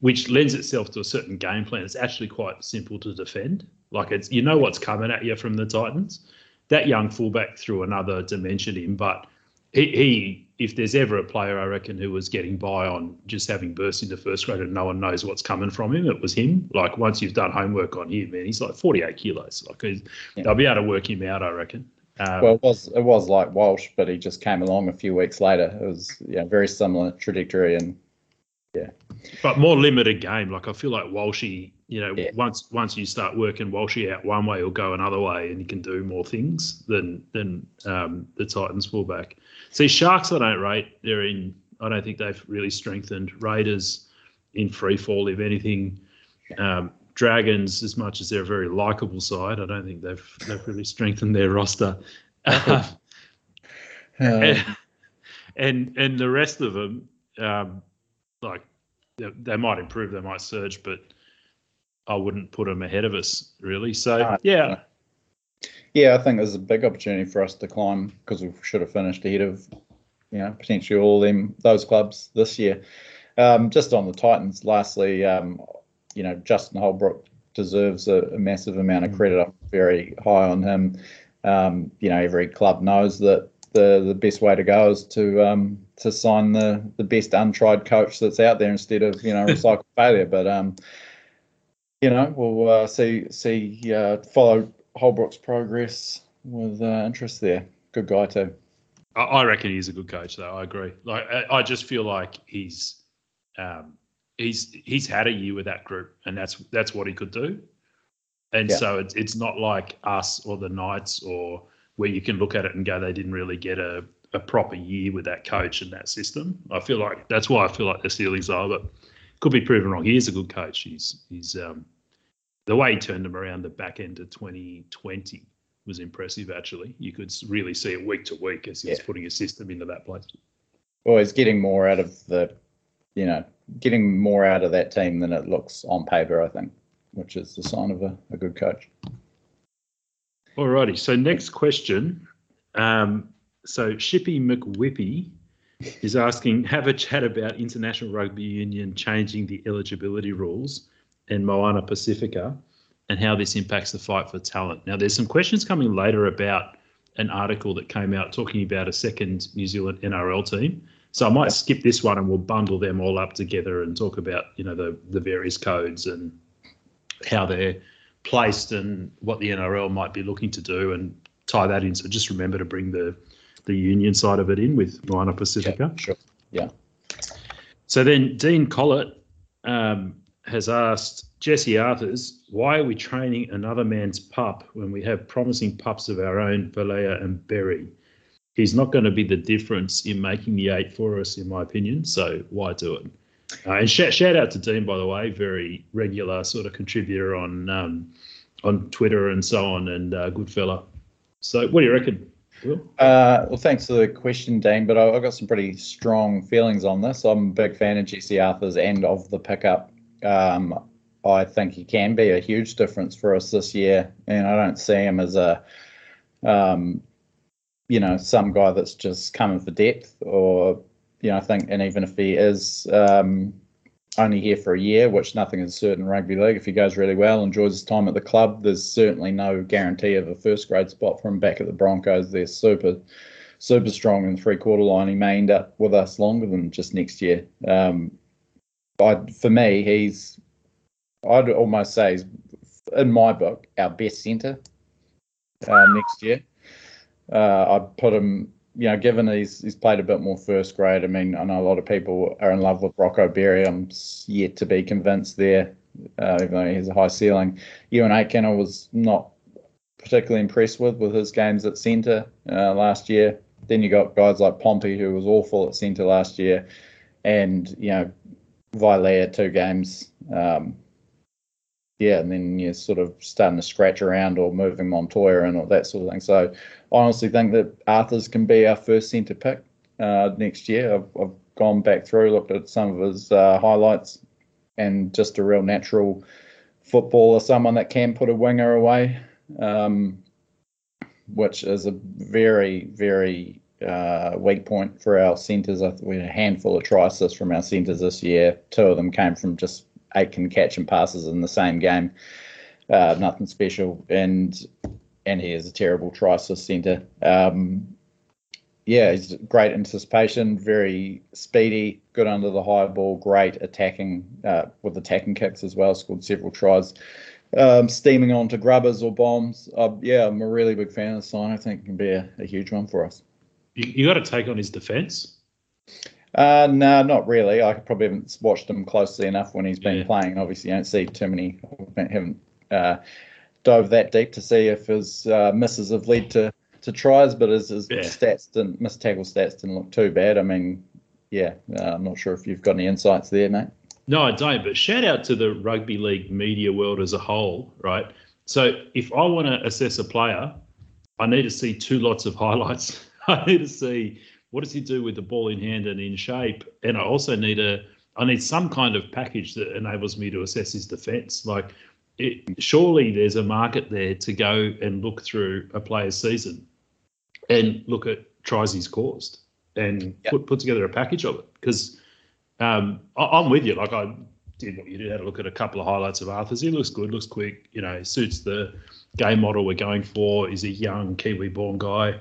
Speaker 1: which lends itself to a certain game plan. It's actually quite simple to defend. Like it's you know what's coming at you from the Titans that young fullback threw another dimension in. But he, he, if there's ever a player, I reckon, who was getting by on just having burst into first grade and no one knows what's coming from him, it was him. Like once you've done homework on him, man, he's like 48 kilos. Like yeah. they'll be able to work him out, I reckon.
Speaker 2: Um, well, it was it was like Walsh, but he just came along a few weeks later. It was yeah, very similar trajectory and yeah.
Speaker 1: But more limited game. Like I feel like Walshy, you know, yeah. once once you start working Walshy out one way, he'll go another way, and he can do more things than than um, the Titans fullback. See, Sharks, I don't rate. They're in. I don't think they've really strengthened. Raiders in free fall, if anything. Um, Dragons, as much as they're a very likable side, I don't think they've they've really strengthened their roster. <laughs> and, and and the rest of them. Um, like they, they might improve, they might surge, but I wouldn't put them ahead of us really. So yeah.
Speaker 2: Yeah, I think there's a big opportunity for us to climb because we should have finished ahead of, you know, potentially all them those clubs this year. Um, just on the Titans, lastly, um, you know, Justin Holbrook deserves a, a, massive amount of mm. credit. I'm very high on him. Um, you know, every club knows that the the best way to go is to um, to sign the the best untried coach that's out there instead of you know <laughs> recycle failure. But um, you know, we'll uh, see see uh, follow Holbrook's progress with uh, interest there. Good guy too.
Speaker 1: I reckon he's a good coach, though. I agree. Like I just feel like he's um, he's he's had a year with that group, and that's that's what he could do. And yeah. so it's it's not like us or the Knights or where you can look at it and go, they didn't really get a, a proper year with that coach and that system. I feel like that's why I feel like the ceilings are, but could be proven wrong. He is a good coach. He's he's um, the way he turned them around the back end of 2020 was impressive. Actually, you could really see it week to week as he's yeah. putting his system into that place.
Speaker 2: Well, he's getting more out of the, you know, getting more out of that team than it looks on paper. I think, which is the sign of a, a good coach.
Speaker 1: Alrighty. So next question. Um, so Shippy McWhippy is asking, have a chat about International Rugby Union changing the eligibility rules and Moana Pacifica and how this impacts the fight for talent. Now, there's some questions coming later about an article that came out talking about a second New Zealand NRL team. So I might skip this one and we'll bundle them all up together and talk about, you know, the, the various codes and how they're placed and what the NRL might be looking to do and tie that in. So just remember to bring the the union side of it in with Moana Pacifica.
Speaker 2: Yeah, sure. Yeah.
Speaker 1: So then Dean Collett um, has asked Jesse Arthars, why are we training another man's pup when we have promising pups of our own, Vailea and Berry? He's not going to be the difference in making the eight for us, in my opinion. So why do it? Uh, and shout, shout out to Dean, by the way, very regular sort of contributor on um, on Twitter and so on, and uh, good fella. So, what do you reckon?
Speaker 2: Uh, well, thanks for the question, Dean. But I, have got some pretty strong feelings on this. I'm a big fan of Jesse Arthars end of the pickup. Um, I think he can be a huge difference for us this year, and I don't see him as a, um, you know, some guy that's just coming for depth or you know, I think, and even if he is um, only here for a year, which nothing is certain in rugby league, if he goes really well, enjoys his time at the club, there's certainly no guarantee of a first grade spot for him back at the Broncos. They're super, super strong in the three quarter line. He may end up with us longer than just next year. Um, I, for me, he's, I'd almost say, he's, in my book, our best centre uh, next year. Uh, I'd put him you know, given he's he's played a bit more first grade, I mean, I know a lot of people are in love with Rocco Berry. I'm yet to be convinced there, uh, even though he has a high ceiling. Euan Aitken, I was not particularly impressed with with his games at centre uh, last year. Then you got guys like Pompey, who was awful at centre last year, and you know, Vailea two games. Um, yeah, and then you're sort of starting to scratch around or moving Montoya and all that sort of thing. So I honestly think that Arthars can be our first centre pick uh, next year. I've, I've, gone back through, looked at some of his uh, highlights, and just a real natural footballer, someone that can put a winger away, um, which is a very, very uh, weak point for our centres. We had a handful of assists from our centres this year. Two of them came from just Aitken catching passes in the same game. Uh, nothing special, and and he is a terrible try centre. Um, yeah, he's great anticipation, very speedy, good under the high ball, great attacking uh, with attacking kicks as well. Scored several tries, um, steaming onto grubbers or bombs. Uh, yeah, I'm a really big fan of the sign. I think it can be a, a huge one for us.
Speaker 1: You, you got to take on his defence.
Speaker 2: Uh, no, not really. I probably haven't watched him closely enough when he's been yeah. playing. Obviously, you don't see too many. Haven't uh, dove that deep to see if his uh, misses have led to, to tries, but his, his yeah. stats didn't miss tackle stats didn't look too bad. I mean, yeah, uh, I'm not sure if you've got any insights there, mate.
Speaker 1: No, I don't. But shout out to the rugby league media world as a whole, right? So if I want to assess a player, I need to see two lots of <laughs> highlights. I need to see what does he do with the ball in hand and in shape? And I also need a I need some kind of package that enables me to assess his defence. Like, it, surely there's a market there to go and look through a player's season and look at tries he's caused and yep. put put together a package of it. Because um, I, am with you. Like I did what you did, had a look at a couple of highlights of Arthars. He looks good, looks quick. You know, suits the game model we're going for. He's a young Kiwi-born guy.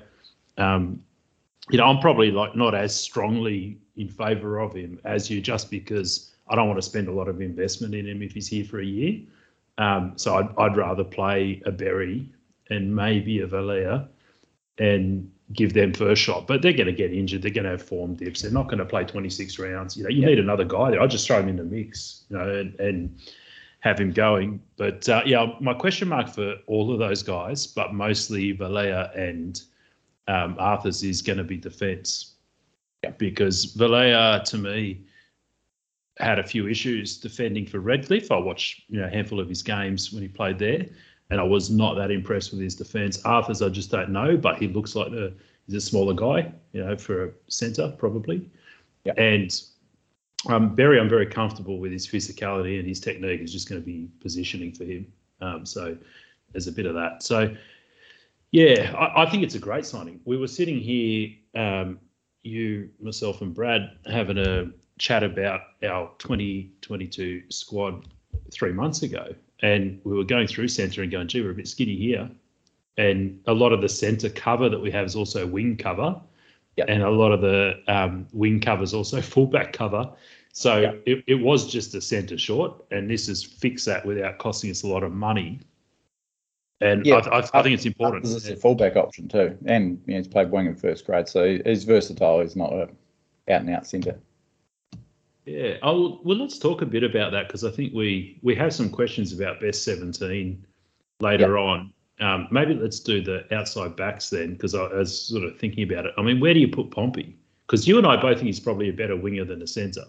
Speaker 1: Um, you know, I'm probably like not as strongly in favour of him as you, just because I don't want to spend a lot of investment in him if he's here for a year. Um, so I'd, I'd rather play a Berry and maybe a Vailea and give them first shot. But they're going to get injured. They're going to have form dips. They're not going to play 26 rounds. You know, you need another guy there. I just throw him in the mix, you know, and, and have him going. But uh, yeah, my question mark for all of those guys, but mostly Vailea and um, Arthars is going to be defence. Yeah. Because Vailea, to me, had a few issues defending for Redcliffe. I watched you know, a handful of his games when he played there, and I was not that impressed with his defence. Arthars, I just don't know, but he looks like a, he's a smaller guy, you know, for a centre probably. Yeah. And um, Berry, I'm very comfortable with his physicality and his technique is just going to be positioning for him. Um, so there's a bit of that. So yeah, I, I, think it's a great signing. We were sitting here, um, you, myself, and Brad, having a chat about our 2022 squad three months ago, and we were going through centre and going, "Gee, we're a bit skinny here." And a lot of the centre cover that we have is also wing cover, yep. and a lot of the um, wing cover is also <laughs> fullback cover. So yep. it, it was just a centre short, and this is fix that without costing us a lot of money and yeah, I, I, I, think it's important.
Speaker 2: This is a fullback option too, and you know, he's played wing in first grade, so he's versatile. He's not a out and out centre.
Speaker 1: Yeah. Oh well, let's talk a bit about that because I think we we have some questions about best seventeen later yep. on. Um, maybe let's do the outside backs then, because I, I, was sort of thinking about it. I mean, where do you put Pompey? Because you and I both think he's probably a better winger than a centre.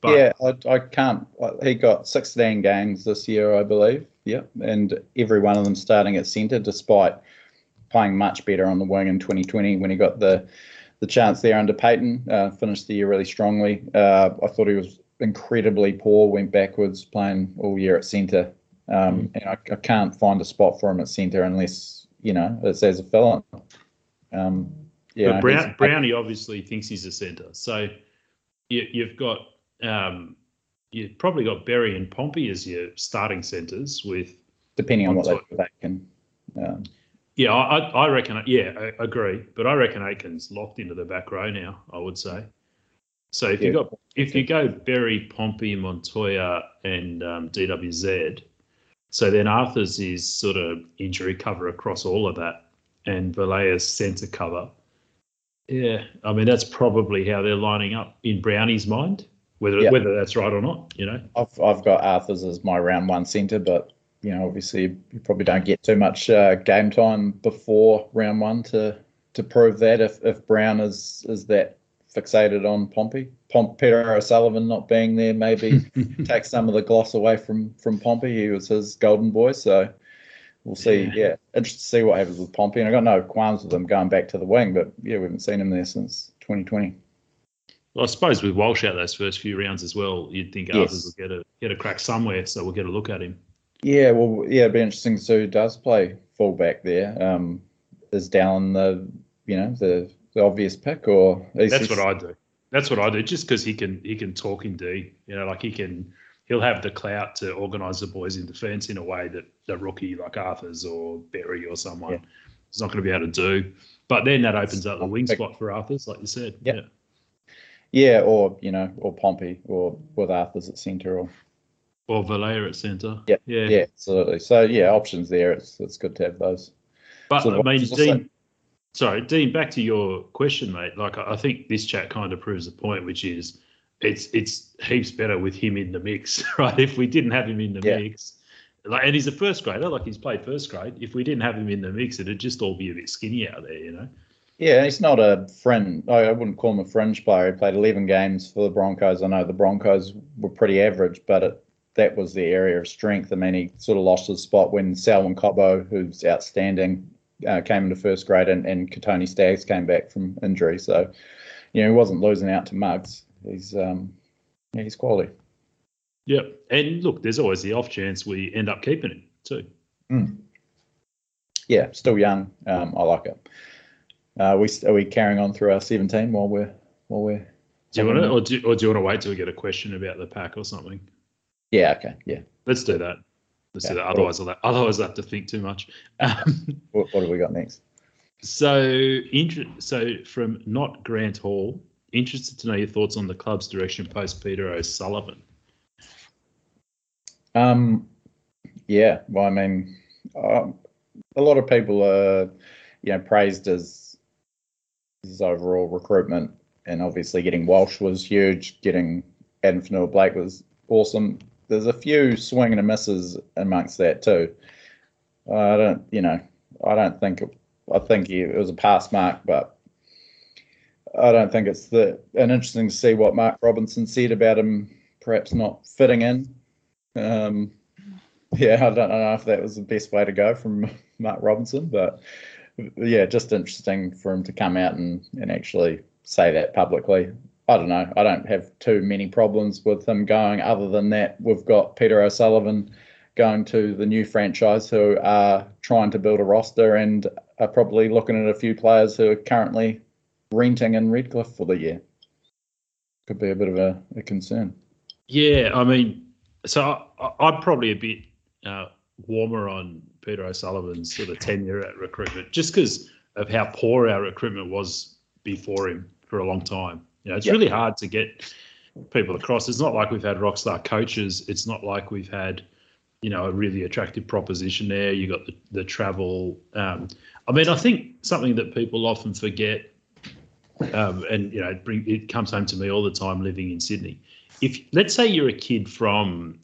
Speaker 2: But, yeah, I, I can't. He got 16 games this year, I believe. Yeah, and every one of them starting at centre, despite playing much better on the wing in 2020 when he got the the chance there under Payten. Uh, finished the year really strongly. Uh, I thought he was incredibly poor, went backwards playing all year at centre. Um, mm. and I, I, can't find a spot for him at centre unless you know it's as a fill
Speaker 1: Um, yeah, but Brown, Brownie obviously thinks he's a centre, so you, you've got um, you've probably got Berry and Pompey as your starting centres with
Speaker 2: depending on what they, can. Um,
Speaker 1: yeah, I, I reckon. Yeah, I agree, but I reckon Aitken's locked into the back row now. I would say. So if yeah. you got if you go Berry, Pompey, Montoya, and um, DWZ, so then Arthars is sort of injury cover across all of that, and Vailea's centre cover. Yeah, I mean that's probably how they're lining up in Brownie's mind. Whether
Speaker 2: Yeah.
Speaker 1: whether that's right or not, you know.
Speaker 2: I've I've got Arthars as my round one centre, but you know, obviously you probably don't get too much uh, game time before round one to to prove that if if Brown is is that fixated on Pompey. Pom- Peter O'Sullivan not being there maybe <laughs> takes some of the gloss away from from Pompey. He was his golden boy, so we'll see.
Speaker 1: Yeah.
Speaker 2: Yeah, interested to see what happens with Pompey. And I got no qualms with him going back to the wing, but yeah, we haven't seen him there since 2020.
Speaker 1: Well, I suppose with Walsh out those first few rounds as well, you'd think
Speaker 2: Yes.
Speaker 1: Arthars will get a get a crack somewhere, so we'll get a look at him.
Speaker 2: Yeah, well, yeah, it'd be interesting who does play fullback there. Um, is Dallin the you know the, the obvious pick, or is
Speaker 1: That's what I do. That's what I do, just because he can he can talk in D. You know, like he can he'll have the clout to organise the boys in defence in a way that a rookie like Arthars or Berry or someone
Speaker 2: Yeah.
Speaker 1: is not going to be able to do. But then that opens up the wing spot for Arthars, like you said.
Speaker 2: Yeah. Yeah, or you know, or Pompey, or with Arthars at centre, or
Speaker 1: Or Vailea at centre.
Speaker 2: Yeah,
Speaker 1: Yeah.
Speaker 2: yeah, absolutely. So yeah, options there. It's it's good to have those.
Speaker 1: But
Speaker 2: sort of
Speaker 1: I mean. Dean, sorry, Dean, back to your question, mate. Like, I think this chat kind of proves the point, which is it's it's heaps better with him in the mix, <laughs> right? If we didn't have him in the
Speaker 2: Yeah.
Speaker 1: mix, like, and he's a first grader, like he's played first grade. If we didn't have him in the mix, it'd just all be a bit skinny out there, you know.
Speaker 2: Yeah, he's not a fringe. I I wouldn't call him a fringe player. He played 11 games for the Broncos. I know the Broncos were pretty average, but it, that was the area of strength. I mean, he sort of lost his spot when Selwyn Cobbo, who's outstanding, uh, came into first grade, and, and Kotoni Staggs came back from injury. So, you know, he wasn't losing out to Muggs. He's um, yeah, he's quality.
Speaker 1: Yep. And look, there's always the off chance we end up keeping him too.
Speaker 2: Yeah, still young. Um, I like it. Uh, we are we carrying on through our 17 while we're while we're.
Speaker 1: Do you want to, or do, or do you want to wait till we get a question about the pack or something?
Speaker 2: Yeah. Okay. Yeah.
Speaker 1: Let's do that. Let's do that. Otherwise, I'll otherwise I have to think too much. Um,
Speaker 2: What, what have we got next?
Speaker 1: So, inter- so from not Grant Hall, interested to know your thoughts on the club's direction post Peter O'Sullivan.
Speaker 2: Um, yeah, well, I mean, um, a lot of people are, you know, praised as his overall recruitment, and obviously getting Walsh was huge. Getting Addin Fonua-Blake was awesome. There's a few swing and misses amongst that too. I don't, you know, I don't think it, I think he, it was a pass mark, but I don't think it's the and interesting to see what Mark Robinson said about him perhaps not fitting in. Um, yeah, I don't know if that was the best way to go from <laughs> Mark Robinson, but yeah, just interesting for him to come out and, and actually say that publicly. I don't know. I don't have too many problems with him going. Other than that, we've got Peter O'Sullivan going to the new franchise who are trying to build a roster and are probably looking at a few players who are currently renting in Redcliffe for the year. Could be a bit of a, a concern.
Speaker 1: Yeah, I mean, so I, I'm probably a bit uh, warmer on Peter O'Sullivan's sort of tenure at recruitment, just because of how poor our recruitment was before him for a long time. You know, it's
Speaker 2: Yeah.
Speaker 1: really hard to get people across. It's not like we've had rock star coaches. It's not like we've had, you know, a really attractive proposition there. You got the, the travel. Um, I mean, I think something that people often forget, um, and you know, it, bring, it comes home to me all the time living in Sydney. If let's say you're a kid from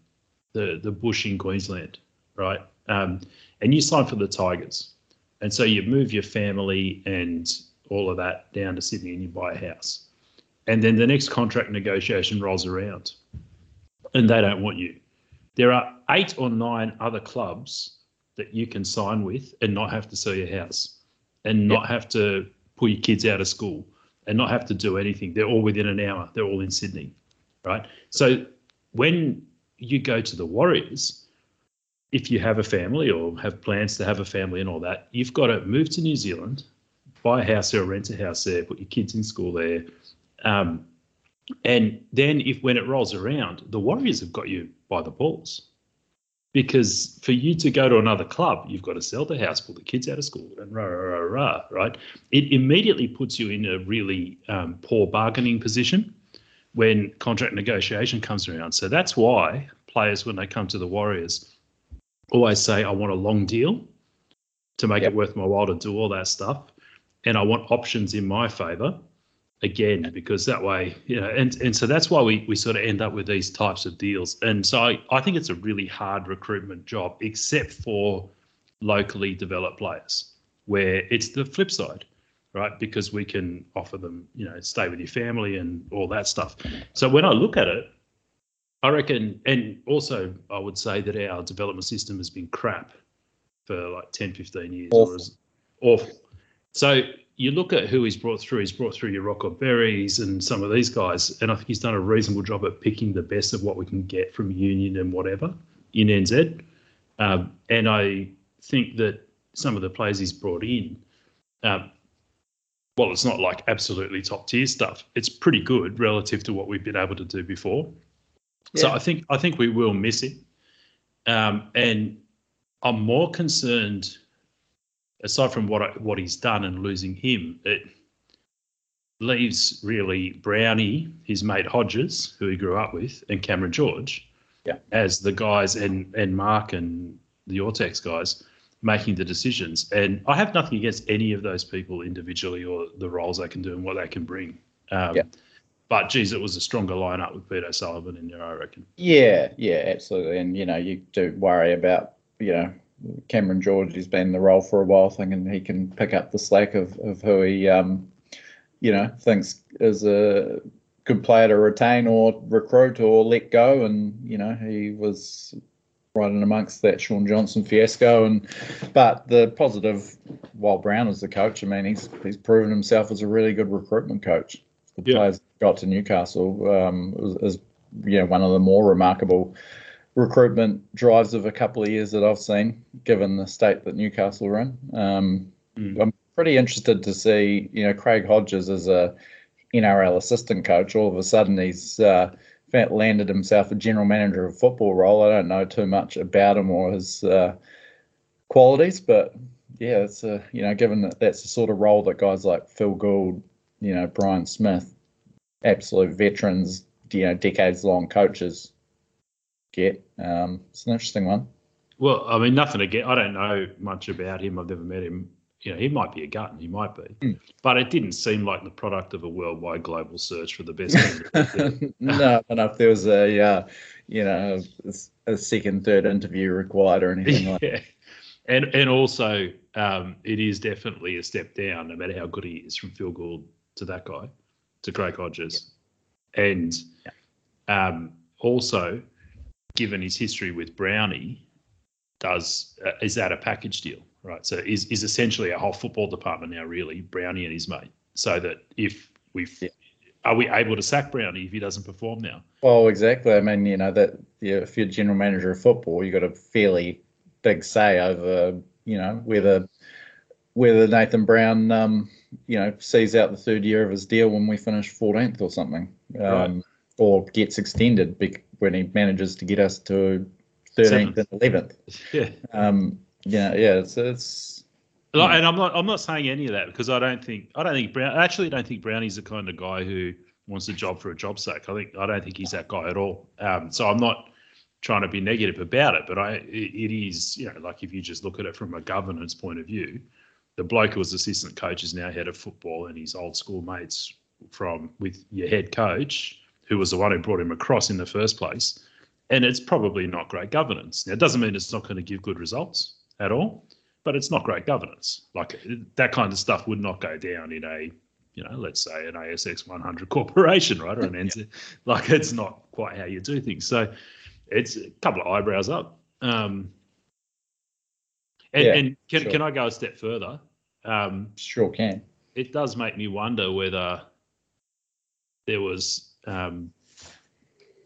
Speaker 1: the the bush in Queensland, right, um, and you sign for the Tigers, and so you move your family and all of that down to Sydney, and you buy a house, and then the next contract negotiation rolls around, and they don't want you. There are eight or nine other clubs that you can sign with and not have to sell your house, and not have to pull your kids out of school, and not have to do anything. They're all within an hour. They're all in Sydney, right? So when you go to the Warriors, if you have a family or have plans to have a family and all that, you've got to move to New Zealand, buy a house there or rent a house there, put your kids in school there. Um, and then if when it rolls around, the Warriors have got you by the balls. Because for you to go to another club, you've got to sell the house, pull the kids out of school, and rah, rah, rah, rah, right? It immediately puts you in a really um, poor bargaining position when contract negotiation comes around. So that's why players, when they come to the Warriors, always say, I want a long deal to make
Speaker 2: Yep.
Speaker 1: it worth my while to do all that stuff. and I want options in my favour again because that way you know and and so that's why we we sort of end up with these types of deals. And so I, I think it's a really hard recruitment job except for locally developed players where it's the flip side right? Because we can offer them you know stay with your family and all that stuff. So when i look at it i reckon and also i would say that our development system has been crap for like 10 15 years.
Speaker 2: Awful.
Speaker 1: awful. So you look at who he's brought through. He's brought through your Rocco Berries and some of these guys, and I think he's done a reasonable job at picking the best of what we can get from Union and whatever in NZ. Um, and I think that some of the players he's brought in, um, well, it's not like absolutely top tier stuff. It's pretty good relative to what we've been able to do before. So I think I think we will miss him, um, and I'm more concerned aside from what I, what he's done and losing him, it leaves really Brownie, his mate Hodges, who he grew up with, and Cameron George,
Speaker 2: Yeah.
Speaker 1: as the guys and and Mark and the Autex guys making the decisions. And I have nothing against any of those people individually or the roles they can do and what they can bring. Um,
Speaker 2: Yeah.
Speaker 1: But geez, it was a stronger lineup with Peter Sullivan in there, I reckon.
Speaker 2: Yeah, yeah, absolutely. And you know, you do worry about you know Cameron George. He's been in the role for a while, thinking he can pick up the slack of of who he um you know thinks is a good player to retain or recruit or let go. And you know, he was right in amongst that Shaun Johnson fiasco. And but the positive, while Brown is the coach, I mean, he's he's proven himself as a really good recruitment coach. The
Speaker 1: Yeah.
Speaker 2: players got to Newcastle um, is, is you know one of the more remarkable recruitment drives of a couple of years that I've seen, given the state that Newcastle are in. Um,
Speaker 1: Mm.
Speaker 2: I'm pretty interested to see, you know, Craig Hodges as a NRL assistant coach. All of a sudden, he's uh, landed himself a general manager of football role. I don't know too much about him or his uh, qualities, but yeah, it's a you know, given that that's the sort of role that guys like Phil Gould, you know, Brian Smith, absolute veterans, you know, decades long coaches get. Um, it's an interesting one.
Speaker 1: Well, I mean, nothing again. I don't know much about him. I've never met him. You know, he might be a gut. He might be,
Speaker 2: Mm.
Speaker 1: but it didn't seem like the product of a worldwide global search for the best. <laughs>
Speaker 2: no, I don't know if there was a, uh, you know, a, a second, third interview required or anything like
Speaker 1: that. and and also um, it is definitely a step down, no matter how good he is, from Phil Gould to that guy, to Craig Hodges, and um, also given his history with Brownie, does uh, is that a package deal, right? So is is essentially a whole football department now really Brownie and his mate, so that if we
Speaker 2: Yeah.
Speaker 1: are we able to sack Brownie if he doesn't perform now?
Speaker 2: Well, exactly. I mean, you know, that yeah, if you're general manager of football, you have got a fairly big say over, you know, whether whether Nathan Brown, um, you know, sees out the third year of his deal when we finish 14th or something, um, or gets extended when he manages to get us to 13th and 11th. <laughs>
Speaker 1: Yeah.
Speaker 2: Um, yeah, yeah, it's it's
Speaker 1: Like,
Speaker 2: Yeah.
Speaker 1: and I'm not I'm not saying any of that because I don't think I don't think Brown I actually don't think Brownie's the kind of guy who wants a job for a job's sake. I think I don't think he's that guy at all. Um, so I'm not trying to be negative about it, but I it, it is you know like if you just look at it from a governance point of view, the bloke who was assistant coach is now head of football, and his old school mates from with your head coach, who was the one who brought him across in the first place, and it's probably not great governance. Now it doesn't mean it's not going to give good results at all but it's not great governance. Like that kind of stuff would not go down in a, you know, let's say an ASX 100 corporation, right, or an <laughs> NZ. Like it's not quite how you do things. So it's a couple of eyebrows up. Um, and,
Speaker 2: Yeah,
Speaker 1: and can
Speaker 2: sure.
Speaker 1: can I go a step further? Um,
Speaker 2: sure can.
Speaker 1: it does make me wonder whether there was um,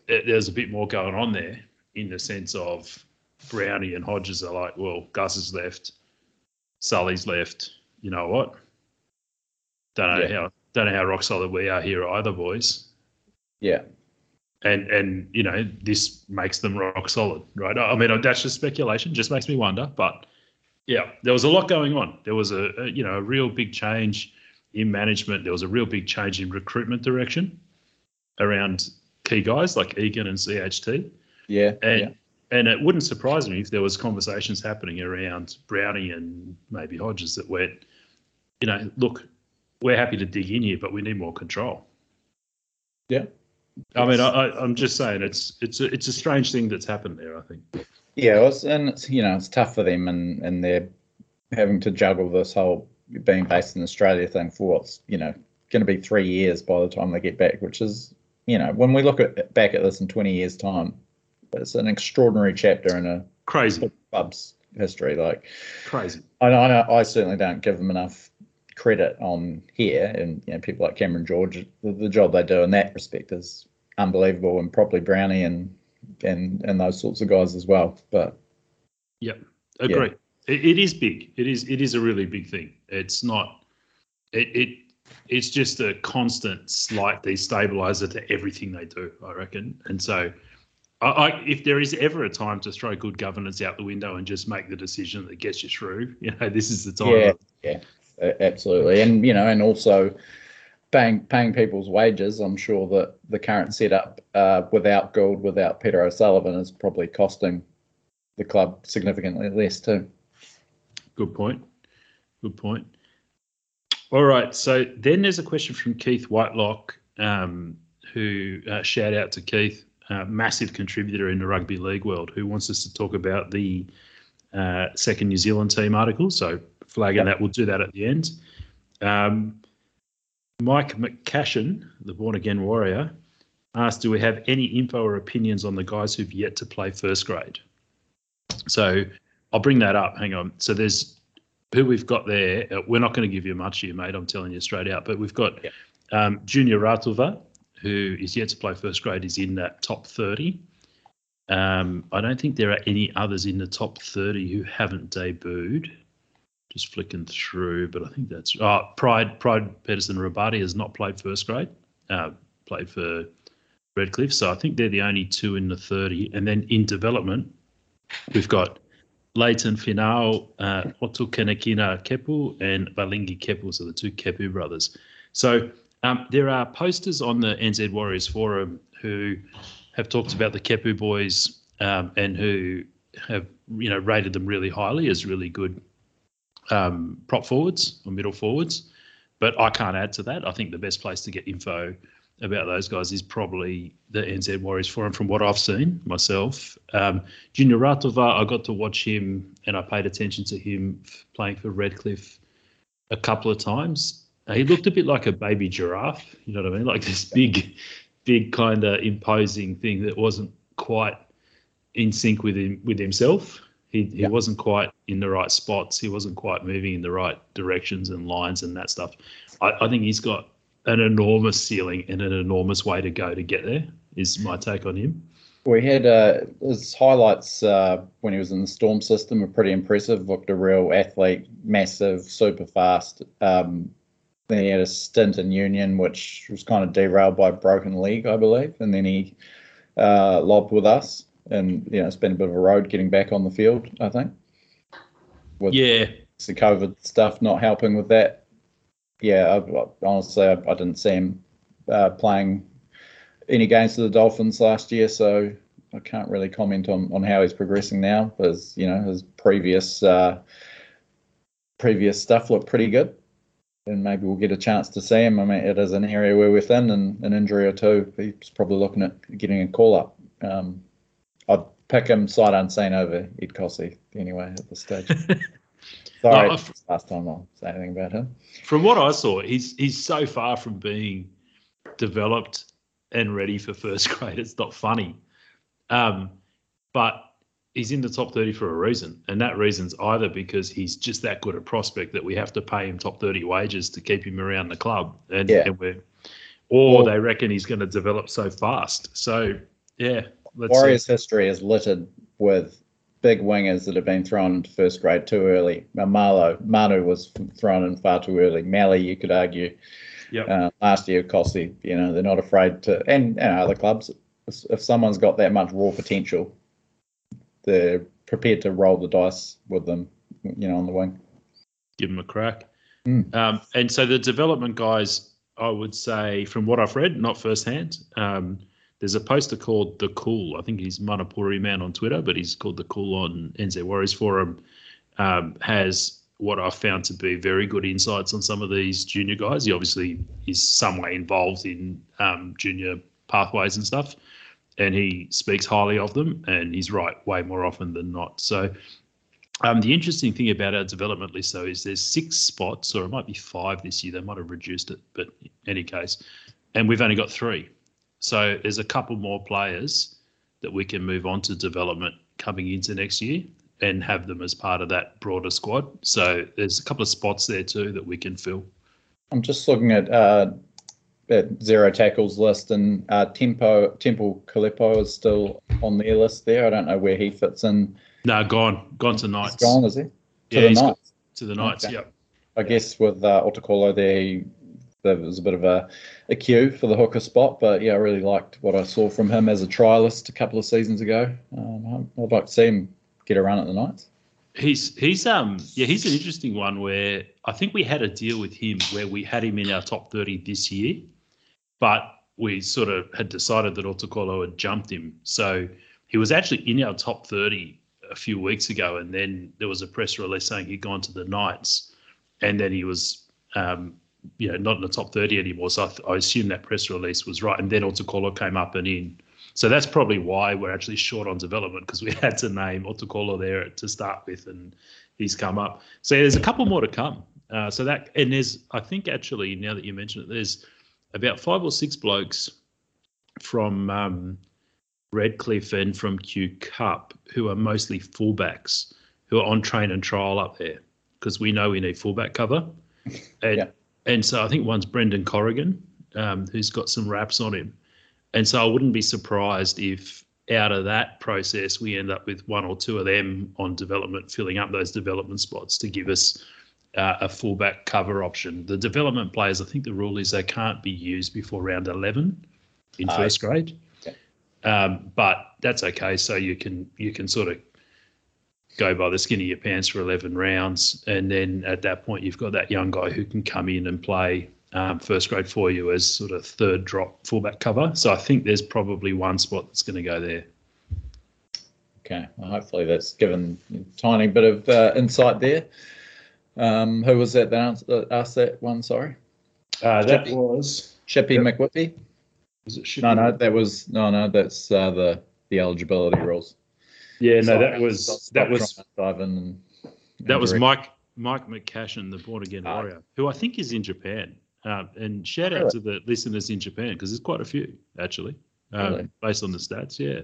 Speaker 1: there- there's a bit more going on there in the sense of Brownie and Hodges are like, well, Gus has left, Sully's left. You know what? Don't know
Speaker 2: Yeah.
Speaker 1: how don't know how rock solid we are here either, boys.
Speaker 2: Yeah,
Speaker 1: And and you know this makes them rock solid, right? I mean that's just speculation. Just makes me wonder, but yeah, there was a lot going on. There was a, a you know a real big change in management. There was a real big change in recruitment direction around key guys like Egan and CHT,
Speaker 2: yeah,
Speaker 1: and
Speaker 2: yeah.
Speaker 1: and it wouldn't surprise me if there was conversations happening around Brownie and maybe Hodges that went, you know, look, we're happy to dig in here, but we need more control.
Speaker 2: Yeah.
Speaker 1: I mean, I, I'm just saying it's it's a, it's a strange thing that's happened there. I think.
Speaker 2: Yeah, it's, and it's you know it's tough for them, and and they're having to juggle this whole being based in Australia thing for what's you know going to be three years by the time they get back, which is you know when we look at back at this in 20 years time, it's an extraordinary chapter in a
Speaker 1: Crazy,
Speaker 2: club's history. Like
Speaker 1: crazy.
Speaker 2: I, I, I certainly don't give them enough credit on here, and you know, people like Cameron George, the, the job they do in that respect is unbelievable, and probably Brownie and and and those sorts of guys as well. But
Speaker 1: Yep, agree. It, it is big. It is it is a really big thing. It's not. It it it's just a constant slight destabilizer to everything they do. I reckon, and so. I, I, if there is ever a time to throw good governance out the window and just make the decision that gets you through, <laughs> you know, this is the time.
Speaker 2: yeah, yeah, absolutely, and you know, and also paying paying people's wages. I'm sure that the current setup uh, without Gould, without Peter O'Sullivan, is probably costing the club significantly less too.
Speaker 1: Good point. Good point. All right. So then there's a question from Keith Whitelock, um, who uh, shout out to Keith, uh, massive contributor in the rugby league world, who wants us to talk about the uh, second New Zealand team article. So flagging
Speaker 2: Yep.
Speaker 1: that, we'll do that at the end. Um, Mike McCashin, the born again warrior, asked, "Do we have any info or opinions on the guys who've yet to play first grade?" So I'll bring that up. Hang on. So there's who we've got there. Uh, we're not going to give you much here, mate. I'm telling you straight out. But we've got
Speaker 2: Yeah.
Speaker 1: um, Junior Ratova, who is yet to play first grade, is in that top 30. Um, I don't think there are any others in the top 30 who haven't debuted. Just flicking through, but I think that's oh, Pride. Pride Petterson-Robati has not played first grade. Uh, played for Redcliffe, so I think they're the only two in the 30. And then in development, we've got Leighton Finau, uh, Otu Kenekina Kepu, and Balingi Kepu, so the two Kepu brothers. So um, there are posters on the NZ Warriors Forum who have talked about the Kepu boys um, and who have you know rated them really highly as really good um, prop forwards or middle forwards. But I can't add to that. I think the best place to get info about those guys is probably the NZ Warriors Forum from what I've seen myself. Um, Junior Ratova, I got to watch him and I paid attention to him playing for Redcliffe a couple of times. Uh, he looked a bit like a baby giraffe, you know what I mean? Like this big, big kind of imposing thing that wasn't quite in sync with him with himself. He, he
Speaker 2: Yeah.
Speaker 1: wasn't quite in the right spots. He wasn't quite moving in the right directions and lines and that stuff. I, I think he's got an enormous ceiling and an enormous way to go to get there. Is my take on him.
Speaker 2: We had uh, his highlights uh, when he was in the Storm system were pretty impressive. Looked a real athlete, massive, super fast. Um, then he had a stint in Union, which was kind of derailed by a broken leg, I believe. And then he uh, lobbed with us, and you know it's been a bit of a road getting back on the field. I think. With
Speaker 1: Yeah,
Speaker 2: the COVID stuff not helping with that. Yeah, I, honestly, I, I didn't see him uh, playing any games for the Dolphins last year, so I can't really comment on, on how he's progressing now. Because you know his previous uh, previous stuff looked pretty good, and maybe we'll get a chance to see him. I mean, it is an area where within an, an injury or two, he's probably looking at getting a call up. Um, I'd pick him sight unseen over Ed Kosi anyway at this stage. <laughs> Sorry,
Speaker 1: No,
Speaker 2: last time I'll say anything about him.
Speaker 1: from what I saw, he's he's so far from being developed and ready for first <laughs> grade. It's not funny, um, but he's in the top thirty for a reason, and that reason's either because he's just that good a prospect that we have to pay him top thirty wages to keep him around the club, and,
Speaker 2: Yeah.
Speaker 1: and we're, or
Speaker 2: Well-
Speaker 1: they reckon he's going to develop so fast. So yeah, let's see.
Speaker 2: Warriors history is littered with big wingers that have been thrown into first grade too early. Marlo, Manu was thrown in far too early. Mally, you could argue.
Speaker 1: Yep.
Speaker 2: Uh, last year, Kosi, you know, they're not afraid to, and, and other clubs, if, if someone's got that much raw potential, they're prepared to roll the dice with them, you know, on the wing.
Speaker 1: give them a crack.
Speaker 2: Mm.
Speaker 1: Um, and so the development guys, I would say, from what I've read, not firsthand, um, there's a poster called The Cool. I think he's Manapouri Man on Twitter, but he's called The Cool on NZ Warriors Forum. Um, has what I've found to be very good insights on some of these junior guys. He obviously is some way involved in um, junior pathways and stuff, and he speaks highly of them, and he's right way more often than not. So. Um, the interesting thing about our development list, though, is there's six spots, or it might be five this year. They might have reduced it, but in any case, and we've only got three. So there's a couple more players that we can move on to development coming into next year and have them as part of that broader squad. So there's a couple of spots there too that we can fill.
Speaker 2: I'm just looking at uh, at zero tackles list, and uh, Tempo Temple Kalepo is still on their list there. I don't know where he fits in.
Speaker 1: No, gone, gone to Knights.
Speaker 2: He's gone, is he? To
Speaker 1: yeah,
Speaker 2: the Knights.
Speaker 1: to the Knights.
Speaker 2: Okay.
Speaker 1: Yep.
Speaker 2: I guess with uh, Otukolo there, he, there was a bit of a, a queue for the hooker spot, but yeah, I really liked what I saw from him as a trialist a couple of seasons ago. Um, I'd like to see him get a run at the Knights.
Speaker 1: He's he's um yeah he's an interesting one where I think we had a deal with him where we had him in our top thirty this year, but we sort of had decided that Otukolo had jumped him. So he was actually in our top thirty a few weeks ago, and then there was a press release saying he'd gone to the Knights, and then he was um you know not in the top thirty anymore. So I, th- I assume that press release was right, and then Otukolo came up and in. So that's probably why we're actually short on development because we <laughs> had to name Otukolo there to start with, and he's come up. So there's a couple more to come. Uh, so that and there's I think actually now that you mention it, there's about five or six blokes from um, Redcliffe and from Q Cup who are mostly fullbacks who are on train and trial up there because we know we need fullback cover, <laughs> and
Speaker 2: Yeah.
Speaker 1: And so I think one's Brendan Corrigan um, who's got some raps on him. And so I wouldn't be surprised if out of that process we end up with one or two of them on development, filling up those development spots to give us uh, a fullback cover option. The development players, I think the rule is they can't be used before round 11 in
Speaker 2: Ah,
Speaker 1: first grade.
Speaker 2: okay.
Speaker 1: Um, but that's okay. So you can you can sort of go by the skin of your pants for 11 rounds. And then at that point, you've got that young guy who can come in and play um, first grade for you as sort of third drop fullback cover. So I think there's probably one spot that's going to go there.
Speaker 2: Okay, well, hopefully that's given a tiny bit of uh, insight there. Um, who was that that asked that one? Sorry,
Speaker 1: Uh,
Speaker 2: that
Speaker 1: was.
Speaker 2: Chippy
Speaker 1: Yep.
Speaker 2: McWhippy.
Speaker 1: Was it
Speaker 2: No, no, that was no, no. That's uh, the the eligibility rules.
Speaker 1: Yeah, no, that was that was
Speaker 2: and,
Speaker 1: that was Mike Mike McCashin, the born again
Speaker 2: Ah.
Speaker 1: warrior, who I think is in Japan. Um, and shout out
Speaker 2: Really?
Speaker 1: to the listeners in Japan because there's quite a few actually, um,
Speaker 2: Really?
Speaker 1: based on the stats. Yeah,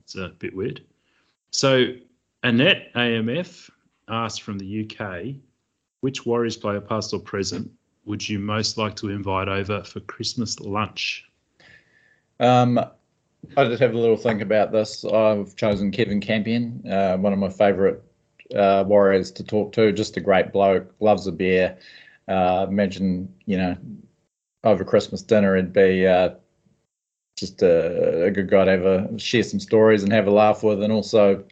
Speaker 1: it's a bit weird. So Annette AMF asked from the UK, which Warriors player, past or present, would you most like to invite over for Christmas lunch?
Speaker 2: Um, I did have a little think about this. I've chosen Kevin Campion, uh, one of my favourite uh, warriors to talk to. Just a great bloke, loves a beer. Uh, imagine, you know, over Christmas dinner, it'd be uh, just a, a good guy to have a share some stories and have a laugh with. And also,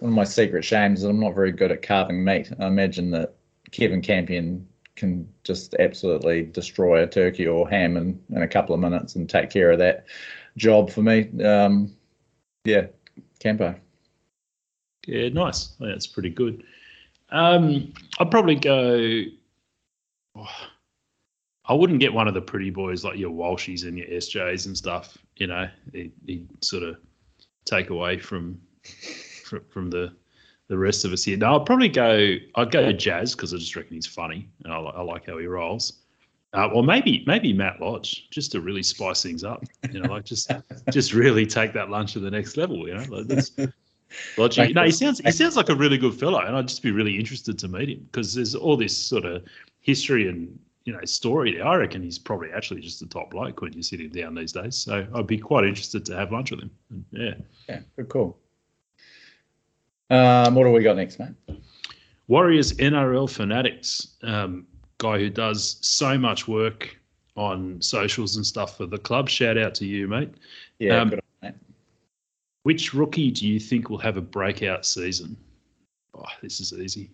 Speaker 2: one of my secret shames is I'm not very good at carving meat. I imagine that Kevin Campion can just absolutely destroy a turkey or ham in, in a couple of minutes and take care of that job for me. Um, yeah, Campo.
Speaker 1: Yeah, nice. That's pretty good. Um, I'd probably go. I wouldn't get one of the pretty boys like your Walshies and your SJs and stuff. You know, he sort of take away from from, from the the rest of us here. No, I'd probably go. I'd go to Jazz because I just reckon he's funny and I, I like how he rolls. Uh, or maybe maybe Matt Lodge just to really spice things up. You know, like just <laughs> just really take that lunch to the next level. You know, like that's, <laughs> Lodge,
Speaker 2: Make
Speaker 1: no, he sounds he sounds like a really good fellow, and I'd just be really interested to meet him because there's all this sort of history and you know story there. I reckon he's probably actually just a top bloke when you sit him down these days. So I'd be quite interested to have lunch with him. Yeah.
Speaker 2: Yeah, good call. Um, what do we got next, mate?
Speaker 1: Warriors NRL fanatics, um, guy who does so much work on socials and stuff for the club. Shout out to you, mate.
Speaker 2: Yeah,
Speaker 1: Um,
Speaker 2: on.
Speaker 1: Which rookie do you think will have a breakout season? Oh, this is easy.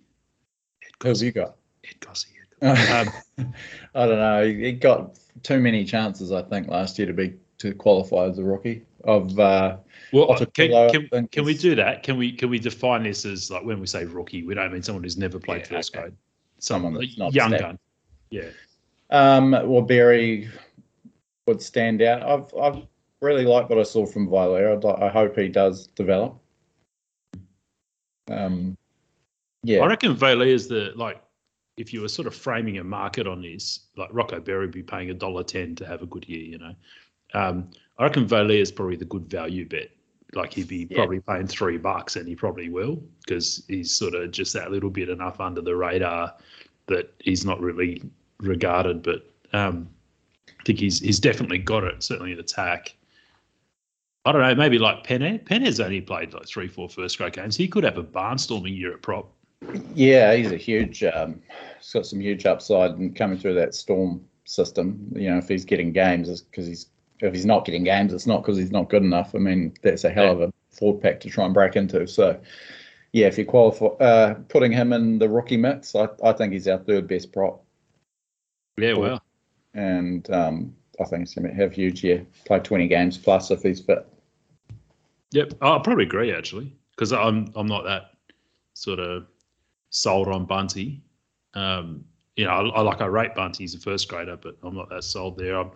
Speaker 1: Ed
Speaker 2: Who have you got?
Speaker 1: Ed Gossett. Um, <laughs>
Speaker 2: I don't know. He got too many chances, I think, last year to be to qualify as a rookie. Of uh,
Speaker 1: Well, can, can, can we do that? Can we can we define this as like when we say rookie, we don't mean someone who's never played
Speaker 2: Yeah,
Speaker 1: first
Speaker 2: okay.
Speaker 1: grade.
Speaker 2: Someone that's not
Speaker 1: young gun. Yeah.
Speaker 2: Um, well, Barry would stand out. I've I've really liked what I saw from. I'd I hope he does develop. Um, yeah,
Speaker 1: I reckon Valet is the like if you were sort of framing a market on this, like Rocco Berry would be paying a dollar ten to have a good year, you know. Um, I reckon Valet is probably the good value bet. Like he'd be
Speaker 2: Yeah.
Speaker 1: probably paying three bucks, and he probably will because he's sort of just that little bit enough under the radar that he's not really regarded. But um, I think he's he's definitely got it. Certainly in attack. I don't know, maybe like Pene. Pene's only played like three, four first grade games. He could have a barnstorming year at prop.
Speaker 2: yeah, he's a huge. Um, he's got some huge upside and coming through that storm system. You know, if he's getting games, because he's if he's not getting games, it's not because he's not good enough. I mean, that's a hell of a forward pack to try and break into. So, yeah, if you qualify, uh, putting him in the rookie mix, I, I think he's our third best prop.
Speaker 1: Yeah, well,
Speaker 2: and um, I think he's going to have a huge year. Play 20 games plus if he's fit.
Speaker 1: Yep, I'll probably agree actually because I'm I'm not that sort of sold on Bunty. Um, you know, I, I like I rate Bunty as a first grader, but I'm not that sold there. I'm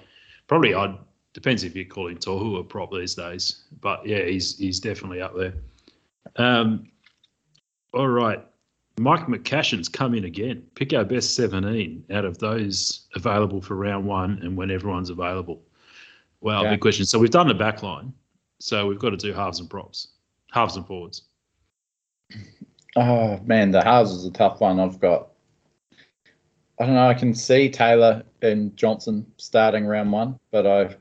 Speaker 1: probably I depends if you call him Tohu a prop these days, but yeah, he's he's definitely up there. Um, all right, Mike McCashin's come in again. Pick our best 17 out of those available for round one and when everyone's available. Wow,
Speaker 2: Okay.
Speaker 1: big question. So we've done the back line. So we've got to do halves and props, halves and forwards.
Speaker 2: Oh man, the halves is a tough one. I've got. I don't know. I can see Taylor and Johnson starting round one, but I,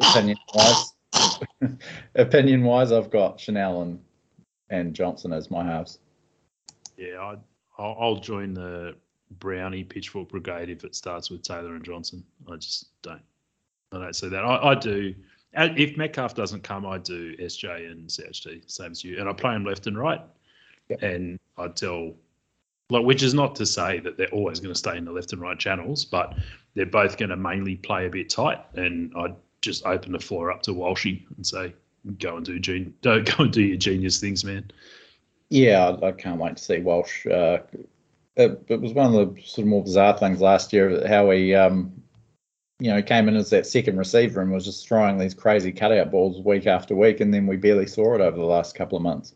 Speaker 2: opinion wise, <laughs> opinion wise, I've got Chanel and and Johnson as my halves.
Speaker 1: Yeah, I, I'll, I'll join the Brownie Pitchfork Brigade if it starts with Taylor and Johnson. I just don't. I don't see that. I, I do. If Metcalf doesn't come, I do SJ and CHD, same as you, and I play them left and right.
Speaker 2: Yep.
Speaker 1: And I tell, like, which is not to say that they're always going to stay in the left and right channels, but they're both going to mainly play a bit tight. And I just open the floor up to Walshy and say, go and do gen- <laughs> go and do your genius things, man.
Speaker 2: Yeah, I, can't wait to see Walsh. Uh, it, it was one of the sort of more bizarre things last year how he, um, you know, came in as that second receiver and was just throwing these crazy cutout balls week after week, and then we barely saw it over the last couple of months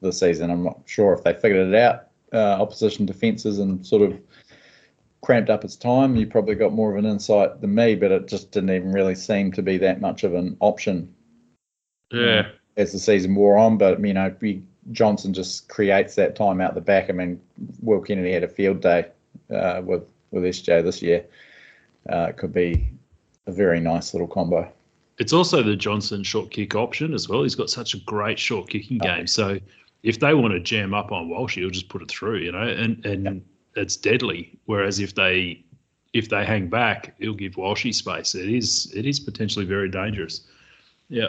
Speaker 2: the season. I'm not sure if they figured it out, uh, opposition defences, and sort of cramped up its time. You probably got more of an insight than me, but it just didn't even really seem to be that much of an option
Speaker 1: Yeah.
Speaker 2: as the season wore on. But you know, we, Johnson just creates that time out the back. I mean, Will Kennedy had a field day uh, with with SJ this year. Uh, it could be a very nice little combo.
Speaker 1: It's also the Johnson short kick option as well. He's got such a great short kicking
Speaker 2: Oh.
Speaker 1: game. So if they want to jam up on Walsh, he'll just put it through, you know, and and it's deadly. Whereas if they if they hang back, he'll give Walshy space. It is it is potentially very dangerous. Yeah.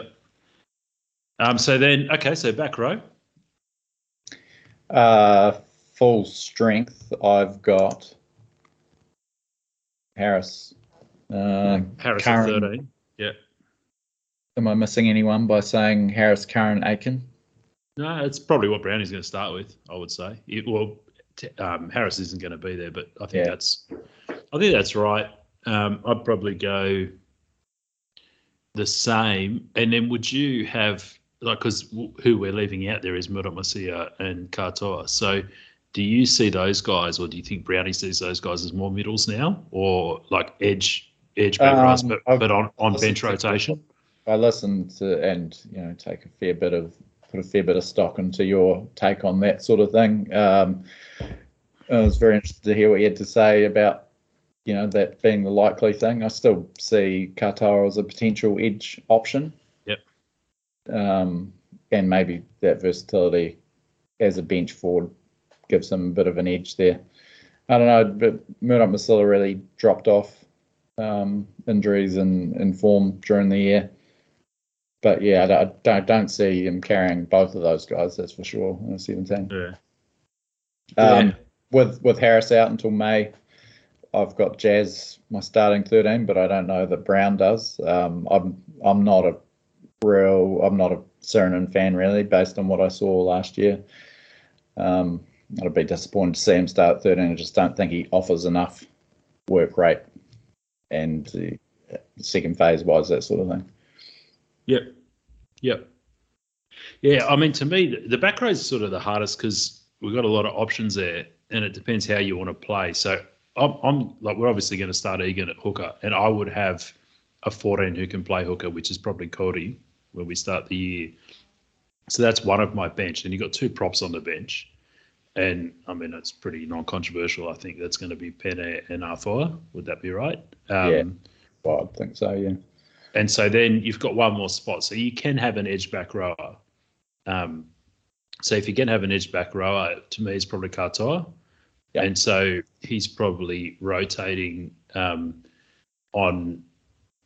Speaker 1: Um. So then, okay. So back row.
Speaker 2: Uh, full strength. I've got Harris. Uh,
Speaker 1: Harris
Speaker 2: Curran.
Speaker 1: at thirteen. Yeah.
Speaker 2: am I missing anyone by saying Harris, Curran, Aitken?
Speaker 1: No, it's probably what Brownie's going to start with. I would say. It, well, t- um, Harris isn't going to be there, but I think
Speaker 2: Yeah.
Speaker 1: that's, I think that's right. Um, I'd probably go the same, and then would you have like because who we're leaving out there is Murdoch Masila and Katoa. So, do you see those guys, or do you think Brownie sees those guys as more middles now, or like edge edge back
Speaker 2: Um,
Speaker 1: but,
Speaker 2: I've-
Speaker 1: but on on bench rotation?
Speaker 2: I listen to and you know take a fair bit of put a fair bit of stock into your take on that sort of thing. Um, I was very interested to hear what you had to say about you know that being the likely thing. I still see Katoa as a potential edge option.
Speaker 1: Yep.
Speaker 2: Um, and maybe that versatility as a bench forward gives him a bit of an edge there. I don't know, but Murdoch Masila really dropped off um, injuries and, and form during the year. But yeah, I don't, I don't, don't see him carrying both of those guys. That's for sure. in the 17.
Speaker 1: Yeah.
Speaker 2: Um,
Speaker 1: Yeah.
Speaker 2: With with Harris out until May, I've got Jazz my starting 13, but I don't know that Brown does. Um, I'm I'm not a real I'm not a Sironen fan really, based on what I saw last year. Um, I'd be disappointed to see him start at 13. I just don't think he offers enough work rate and uh, second phase wise, that sort of thing.
Speaker 1: Yep. Yep. Yeah, I mean, to me, the back row is sort of the hardest because we've got a lot of options there, and it depends how you want to play. So I'm, I'm like, we're obviously going to start Egan at hooker, and I would have a 14 who can play hooker, which is probably Kodi when we start the year. So that's one of my bench, and you've got two props on the bench. And I mean, it's pretty non-controversial. I think that's going to be Pene and Arthur. Would that be right?
Speaker 2: Um, yeah, well, I think so. Yeah.
Speaker 1: And so then you've got one more spot, so you can have an edge back rower. Um, so if you can have an edge back rower, to me, it's probably Katoa. Yep. And so he's probably rotating um, on,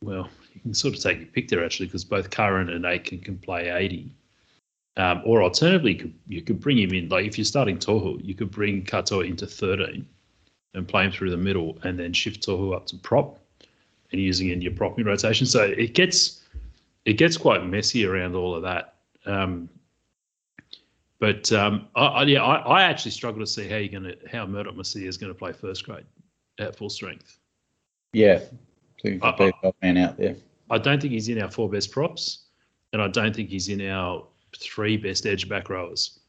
Speaker 1: well, you can sort of take your pick there actually, because both Curran and Aitken can play 80. Um, or alternatively, you could, you could bring him in, like if you're starting Tohu, you could bring Katoa into 13 and play him through the middle and then shift Tohu up to prop and using in your propping rotation. So it gets it gets quite messy around all of that. Um, but um, I, I, yeah, I, I, actually struggle to see how you're going to how Murdoch Masila is going to play first grade at full strength.
Speaker 2: Yeah, I, I, man out there.
Speaker 1: I don't think he's in our four best props, and I don't think he's in our three best edge back rowers.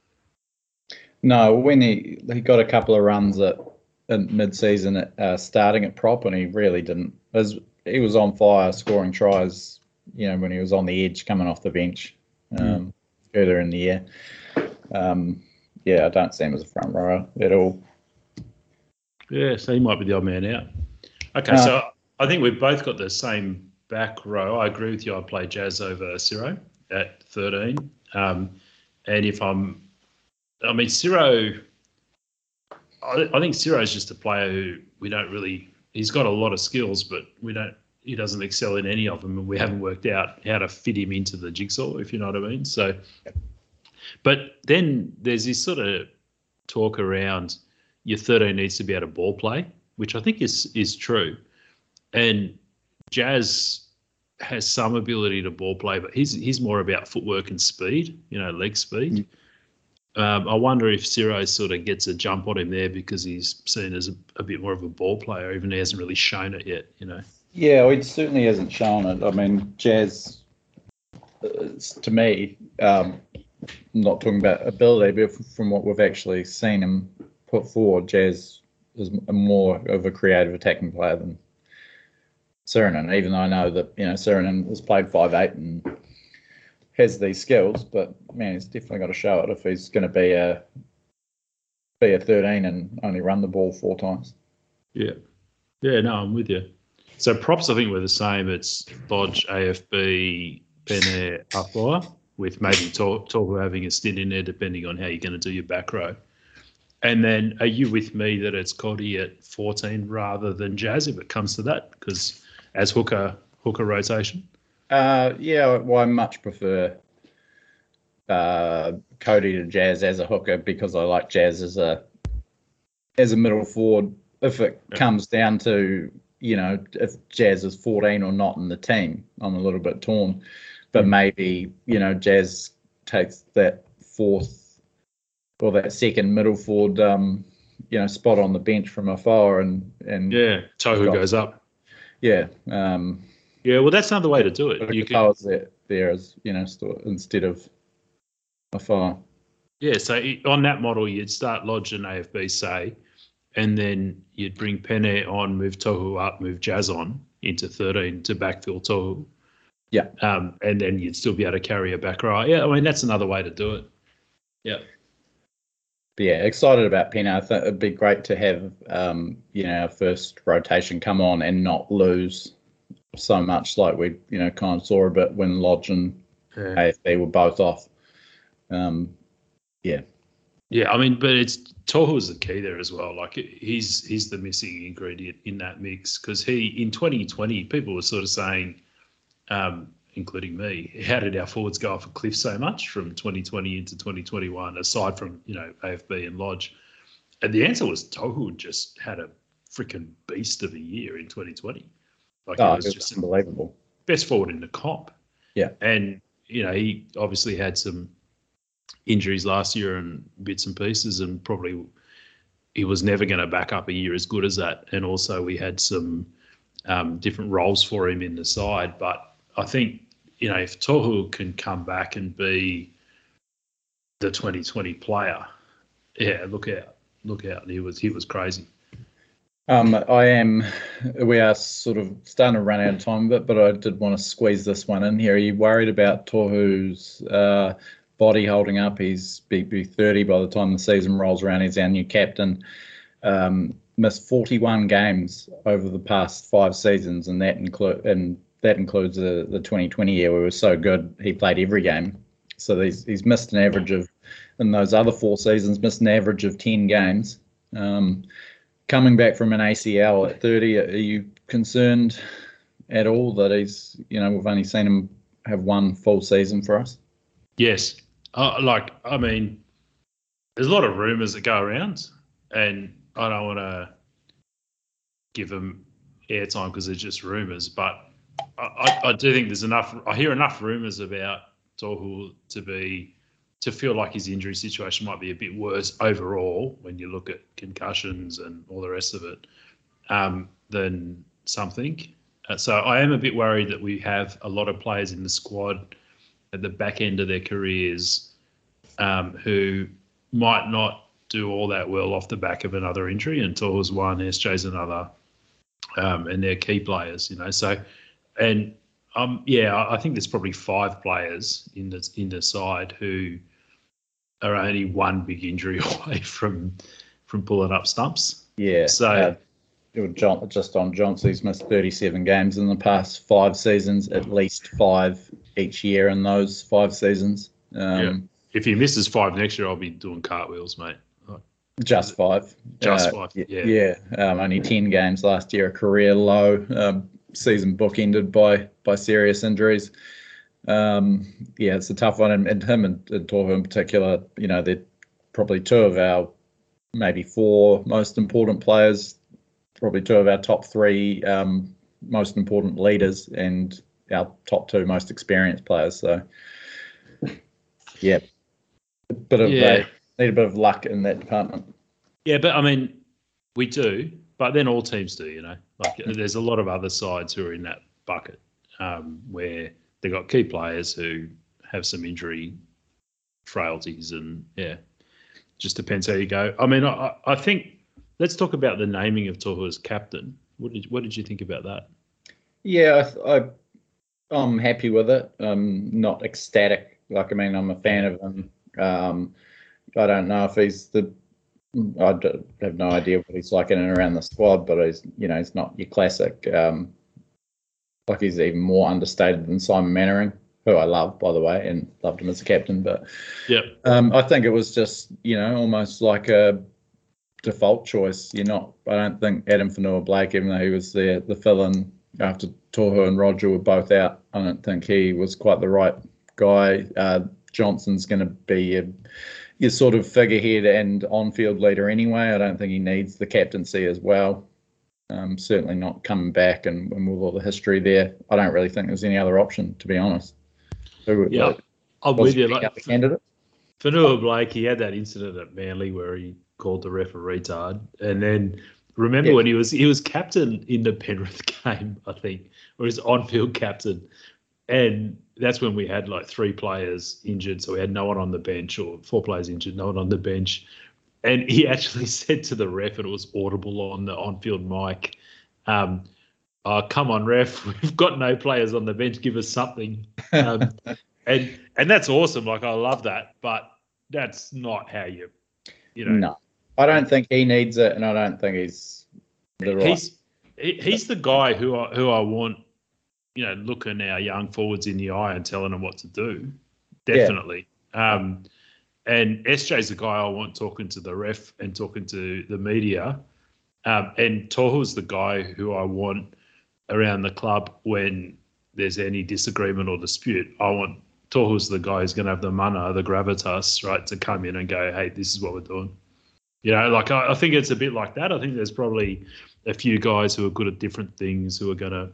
Speaker 2: No, when he he got a couple of runs at, at mid-season at, uh, starting at prop, and he really didn't. As he was on fire, scoring tries. You know, when he was on the edge, coming off the bench um, mm. earlier in the year. Um, yeah, I don't see him as a front rower at all.
Speaker 1: Yeah, so he might be the odd man out. Okay, uh, so I think we've both got the same back row. I agree with you. I'd play Jazz over Ciro at 13. Um, and if I'm, I mean, Ciro, I, I think Ciro is just a player who we don't really, he's got a lot of skills, but we don't, he doesn't excel in any of them. And we haven't worked out how to fit him into the jigsaw, if you know what I mean. So, but then there's this sort of talk around your 13 needs to be able to ball play, which I think is is true. And Jazz has some ability to ball play, but he's he's more about footwork and speed, you know, leg speed. Mm. Um, I wonder if Ciro sort of gets a jump on him there because he's seen as a, a, bit more of a ball player, even though he hasn't really shown it yet, you know.
Speaker 2: Yeah, well, he certainly hasn't shown it. I mean, Jazz, uh, to me, um, not talking about ability, but from what we've actually seen him put forward, Jazz is more of a creative attacking player than Sironen, even though I know that, you know, Sironen has played five eight and has these skills, but man, he's definitely got to show it if he's going to be a be a 13 and only run the ball four times.
Speaker 1: Yeah. Yeah, no, I'm with you. So props, I think we're the same. It's Lodge, AFB, Pene, Upwire with maybe Tohu having a stint in there, depending on how you're going to do your back row. And then are you with me that it's Kodi at 14 rather than Jazz if it comes to that? Because as hooker hooker rotation?
Speaker 2: Uh, yeah, well, I much prefer uh, Kodi to Jazz as a hooker because I like Jazz as a as a middle forward. If it yeah. comes down to you know if Jazz is 14 or not in the team, I'm a little bit torn but maybe you know Jazz takes that fourth or that second middle forward, um, you know, spot on the bench from Afoa, and and
Speaker 1: yeah, Tohu goes up.
Speaker 2: Yeah, um,
Speaker 1: yeah. Well, that's another way to do it.
Speaker 2: You can there, there as you know, instead of Afoa.
Speaker 1: Yeah, so on that model, you'd start Lodge and AFB, say, and then you'd bring Pene on, move Tohu up, move Jazz on into 13 to backfill Tohu.
Speaker 2: Yeah.
Speaker 1: Um, and then you'd still be able to carry a back row. Yeah, I mean that's another way to do it. Yeah.
Speaker 2: But yeah, excited about Pene. I think it'd be great to have um, you know, our first rotation come on and not lose so much like we, you know, kind of saw a bit when Lodge and yeah. AFB were both off. Um, yeah.
Speaker 1: Yeah, I mean, but it's Tohu is the key there as well. Like he's he's the missing ingredient in that mix because he in 2020 people were sort of saying um, including me, how did our forwards go off a cliff so much from 2020 into 2021, aside from, you know, AFB and Lodge? And the answer was Tohu just had a freaking beast of a year in 2020.
Speaker 2: Like oh, it was, it was just unbelievable.
Speaker 1: Best forward in the comp.
Speaker 2: Yeah.
Speaker 1: And, you know, he obviously had some injuries last year and bits and pieces, and probably he was never going to back up a year as good as that. And also, we had some um, different roles for him in the side. But I think you know if Tohu can come back and be the 2020 player, yeah, look out, look out. He was he was crazy.
Speaker 2: Um, I am. We are sort of starting to run out of time, but but I did want to squeeze this one in here. Are you worried about Tohu's uh, body holding up? He's be, be 30 by the time the season rolls around. He's our new captain. Um, missed 41 games over the past five seasons, and that include and that includes the, the 2020 year where he was so good he played every game. So he's he's missed an average of in those other four seasons missed an average of 10 games. Um, coming back from an ACL at 30, are you concerned at all that he's, you know, we've only seen him have one full season for us?
Speaker 1: Yes. Uh, like, I mean, there's a lot of rumours that go around, and I don't want to give them airtime because they're just rumours, but I, I, I, do think there's enough. I hear enough rumours about Tohu to be to feel like his injury situation might be a bit worse overall when you look at concussions and all the rest of it um, than something. Uh, so I am a bit worried that we have a lot of players in the squad at the back end of their careers um, who might not do all that well off the back of another injury. And Tohu's one, SJ's another, um, and they're key players, you know. So, and um, yeah, I think there's probably five players in the in the side who are only one big injury <laughs> away from from pulling up stumps.
Speaker 2: Yeah.
Speaker 1: So. Uh,
Speaker 2: John, just on Johnson, he's missed 37 games in the past five seasons, at least five each year in those five seasons. Um,
Speaker 1: yeah. If he misses five next year, I'll be doing cartwheels, mate.
Speaker 2: Just five.
Speaker 1: Just uh, five. Yeah.
Speaker 2: Yeah. Um, only 10 games last year, a career low. Um, season bookended by by serious injuries. Um, yeah, it's a tough one, and, and him and, and Tohu in particular. You know, they're probably two of our maybe four most important players, probably two of our top three um, most important leaders, and our top two most experienced players. So, <laughs> yeah, a bit of yeah. need a bit of luck in that department.
Speaker 1: Yeah, but I mean, we do, but then all teams do. You know, like there's a lot of other sides who are in that bucket um, where they've got key players who have some injury frailties, and yeah, just depends how you go. I mean, I, I think let's talk about the naming of Tohu as captain. What did what did you think about that?
Speaker 2: Yeah, I, I'm happy with it. I'm not ecstatic. Like I mean, I'm a fan of him. Um, I don't know if he's the. I have no idea what he's like in and around the squad, but he's you know he's not your classic um, like he's even more understated than Simon Mannering, who I love, by the way, and loved him as a captain. But
Speaker 1: yeah,
Speaker 2: um, I think it was just you know almost like a default choice. You're not. I don't think Addin Fonua-Blake, even though he was the the fill-in after Tohu and Roger were both out, I don't think he was quite the right guy. Uh, Johnson's going to be a, your sort of figurehead and on-field leader anyway. I don't think he needs the captaincy as well. Um, certainly not coming back and, and, with all the history there, I don't really think there's any other option, to be honest.
Speaker 1: Who, yeah, like, I'm with you. Like,
Speaker 2: candidate?
Speaker 1: Fonua-Blake, he had that incident at Manly where he called the referee retard, and then remember yeah. when he was he was captain in the Penrith <laughs> game, I think, or his on-field captain, and that's when we had like three players injured, so we had no one on the bench, or four players injured, no one on the bench, and he <laughs> actually said to the ref, and it was audible on the on-field mic, um, oh, "Come on, ref, <laughs> we've got no players on the bench. Give us something." Um, <laughs> and and that's awesome. Like I love that, but that's not how you, you know.
Speaker 2: No, I don't think he needs it, and I don't think he's the right.
Speaker 1: He's he's the guy who I, who I want, you know, looking our young forwards in the eye and telling them what to do. Definitely. Yeah. Um, and SJ's the guy I want talking to the ref and talking to the media. Um, and Tohu's the guy who I want around the club when there's any disagreement or dispute. I want Tohu's the guy who's going to have the mana, the gravitas, right, to come in and go, hey, this is what we're doing. You know, like I, I think it's a bit like that. I think there's probably a few guys who are good at different things who are going to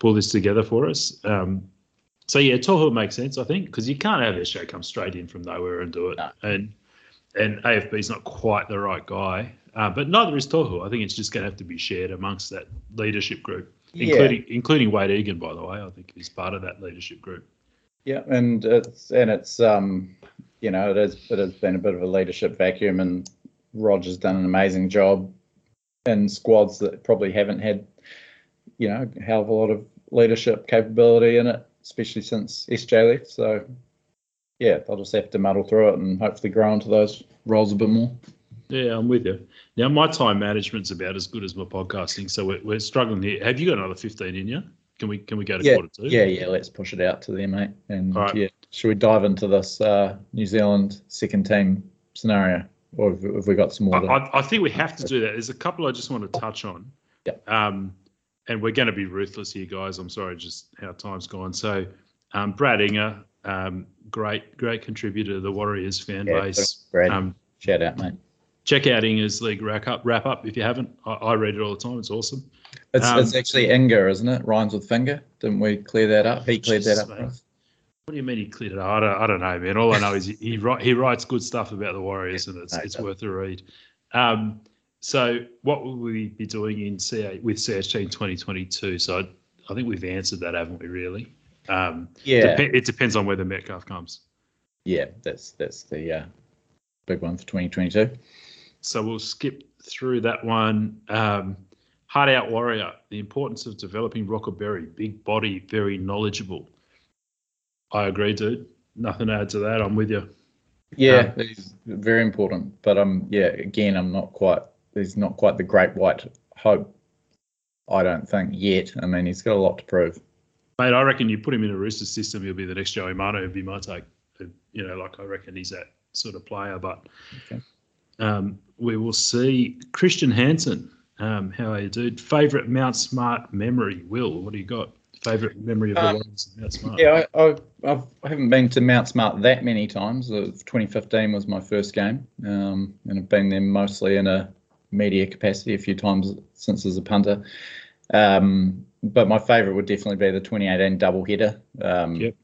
Speaker 1: pull this together for us. Um, so yeah, Tohu makes sense, I think, because you can't have SJ come straight in from nowhere and do it.
Speaker 2: No.
Speaker 1: And and AFB's not quite the right guy, uh, but neither is Tohu. I think it's just going to have to be shared amongst that leadership group, including including Wayde Egan, by the way. I think he's part of that leadership group.
Speaker 2: Yeah, and it's and it's um, you know, it has it has been a bit of a leadership vacuum, and Roger's done an amazing job in squads that probably haven't had, you know, a hell of a lot of leadership capability in it, especially since SJ left. So, yeah, they'll just have to muddle through it and hopefully grow into those roles a bit more.
Speaker 1: Yeah, I'm with you. Now my time management's about as good as my podcasting, so we're, we're struggling here. Have you got another 15 in you? Can we can we go to
Speaker 2: Yeah,
Speaker 1: quarter two?
Speaker 2: yeah, yeah. Let's push it out to there, mate. And
Speaker 1: right.
Speaker 2: yeah, should we dive into this uh, New Zealand second team scenario, or have, have we got some more?
Speaker 1: I, I, I think we have to do that. There's a couple I just want to touch on.
Speaker 2: Yeah.
Speaker 1: Um, and we're going to be ruthless here, guys. I'm sorry, just how time's gone. So, um, Brad Inger, um, great, great contributor to the Warriors fan
Speaker 2: Yeah,
Speaker 1: base.
Speaker 2: Brad.
Speaker 1: Um,
Speaker 2: Shout out, mate.
Speaker 1: check out Inger's league wrap up, wrap up if you haven't. I, I read it all the time. It's awesome.
Speaker 2: It's,
Speaker 1: Um,
Speaker 2: it's actually Inger, isn't it? Rhymes with finger. Didn't we clear that up? He cleared that up. for
Speaker 1: mate.
Speaker 2: us.
Speaker 1: What do you mean he cleared it? up? I don't, I don't know, man. All I know is he he, write, he writes good stuff about the Warriors, and it's
Speaker 2: no,
Speaker 1: it's
Speaker 2: he
Speaker 1: worth a read. Um, so what will we be doing in CA with CHT in 2022? So I, I think we've answered that, haven't we? Really? Um,
Speaker 2: Yeah,
Speaker 1: depe- it depends on whether Metcalf comes.
Speaker 2: yeah. That's that's the uh, big one for 2022.
Speaker 1: So we'll skip through that one. Um, Hard out warrior. The importance of developing Rocco Berry. Big body, very knowledgeable. I agree, dude. Nothing to add to that. I'm with you.
Speaker 2: Yeah, he's very important. But um, yeah, again, I'm not quite. He's not quite the great white hope. I don't think yet. I mean, he's got a lot to prove.
Speaker 1: Mate, I reckon you put him in a Roosters system, he'll be the next Joey Manu. Would be my take. You know, like I reckon he's that sort of player. But
Speaker 2: Okay.
Speaker 1: um, we will see. Christian Hansen, um, how are you, dude? Favorite Mount Smart memory? Will, what do you got? Favorite memory of the
Speaker 2: Um,
Speaker 1: Warriors Mount Smart?
Speaker 2: Yeah, I, I, I've, I haven't been to Mount Smart that many times. Uh, 2015 was my first game, um, and I've been there mostly in a media capacity a few times since as a punter. Um, but my favourite would definitely be the 2018 double header. Um,
Speaker 1: Yep.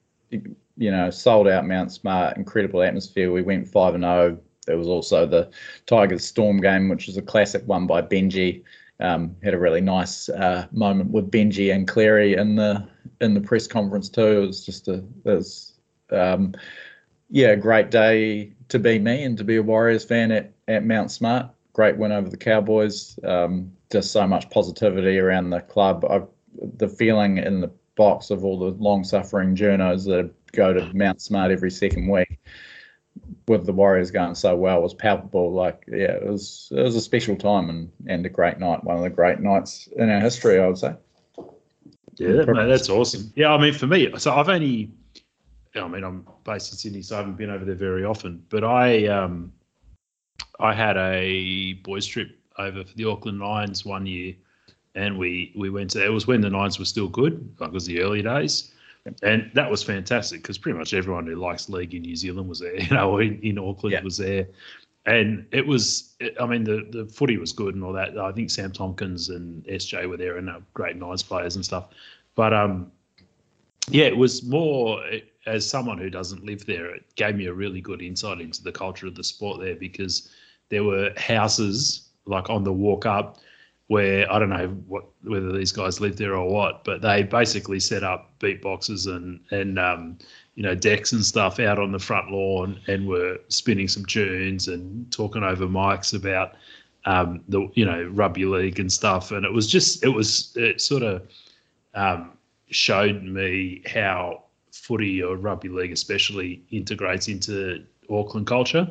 Speaker 2: you, know, sold out Mount Smart, incredible atmosphere. We went five and zero. There was also the Tigers Storm game, which was a classic one by Benji. Um, had a really nice uh, moment with Benji and Cleary in the in the press conference too. It was just a it was um, yeah, a great day to be me and to be a Warriors fan at, at Mount Smart. Great win over the Cowboys. Um, just so much positivity around the club. I, the feeling in the box of all the long suffering journos that go to Mount Smart every second week with the Warriors going so well was palpable. Like, yeah, it was it was a special time and, and a great night. One of the great nights in our history, I would say.
Speaker 1: Yeah, mate, that's awesome. Yeah, I mean, for me, so I've only, I mean, I'm based in Sydney, so I haven't been over there very often. But I, um, I had a boys trip over for the Auckland Nines one year, and we we went to. It was when the Nines were still good, like it was the early days, and that was fantastic because pretty much everyone who likes league in New Zealand was there. <laughs> You know, in, in Auckland
Speaker 2: Yeah.
Speaker 1: was there. And it was, I mean, the, the footy was good and all that. I think Sam Tomkins and SJ were there and they're great Nines players and stuff. But um, yeah, it was more as someone who doesn't live there, it gave me a really good insight into the culture of the sport there because there were houses like on the walk up where I don't know what whether these guys lived there or what, but they basically set up beatboxes and and um, you know decks and stuff out on the front lawn and were spinning some tunes and talking over mics about um, the you know rugby league and stuff, and it was just it was it sort of um, showed me how footy or rugby league especially integrates into Auckland culture.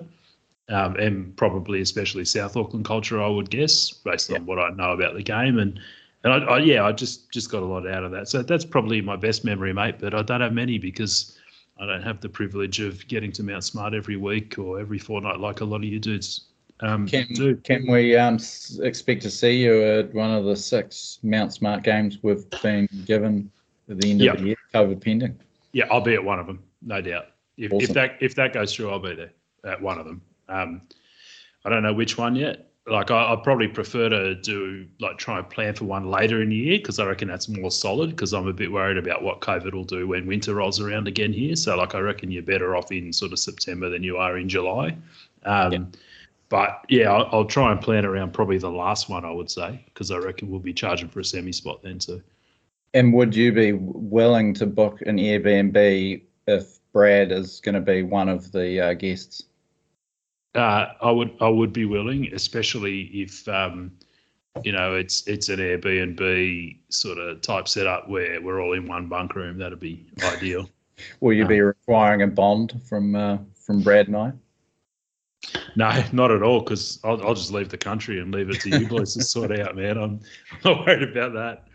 Speaker 1: Um, and probably especially South Auckland culture, I would guess, based on what I know about the game. And and I, I, yeah, I just just got a lot out of that. So that's probably my best memory, mate. But I don't have many because I don't have the privilege of getting to Mount Smart every week or every fortnight like a lot of you dudes um,
Speaker 2: Can,
Speaker 1: do.
Speaker 2: can we um, expect to see you at one of the six Mount Smart games we've been given at the end
Speaker 1: Yeah.
Speaker 2: of the year, COVID pending?
Speaker 1: Yeah, I'll be at one of them, no doubt. If, if that if that goes through, I'll be there at one of them. Um, I don't know which one yet. like I, would probably prefer to do like try and plan for one later in the year because I reckon that's more solid. Because I'm a bit worried about what COVID will do when winter rolls around again here. So like I reckon you're better off in sort of September than you are in July. Um, yeah. But yeah, I'll, I'll, try and plan around probably the last one I would say because I reckon we'll be charging for a semi spot then too.
Speaker 2: And would you be willing to book an Airbnb if Brad is going to be one of the uh, guests?
Speaker 1: Uh, I would I would be willing, especially if um, you know it's it's an Airbnb sort of type setup where we're all in one bunk room. That'd be ideal. <laughs>
Speaker 2: Will you be um, requiring a bond from uh, from Brad and I?
Speaker 1: No, not at all. Because I'll, I'll just leave the country and leave it to you boys to sort out, man. I'm, not worried about that.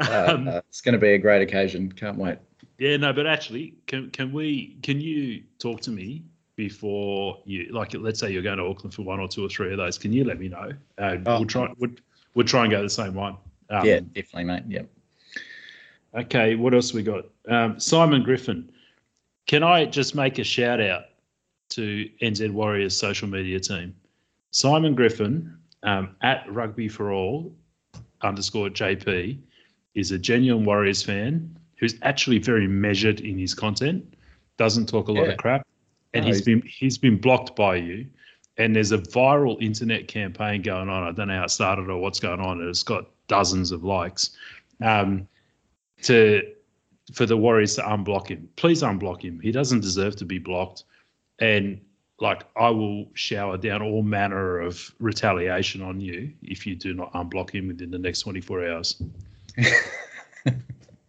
Speaker 2: Uh, um, uh, it's going to be a great occasion. Can't wait.
Speaker 1: Yeah, no, but actually, can can we? Can you talk to me before you? Like, let's say you're going to Auckland for one or two or three of those. Can you let me know? Uh, oh. We'll try. We'll, we'll try and go the same one.
Speaker 2: Um, yeah, definitely, mate. Yep.
Speaker 1: Okay, what else we got? Um, Simon Griffin. Can I just make a shout out to NZ Warriors social media team? Simon Griffin um, at Rugby for All underscore JP is a genuine Warriors fan who's actually very measured in his content, doesn't talk a lot yeah. of crap, and no, he's, he's been he's been blocked by you. And there's a viral internet campaign going on. I don't know how it started or what's going on. It's got dozens of likes. Um, to for the Warriors to unblock him, please unblock him. He doesn't deserve to be blocked. And like I will shower down all manner of retaliation on you if you do not unblock him within the next 24 hours. <laughs>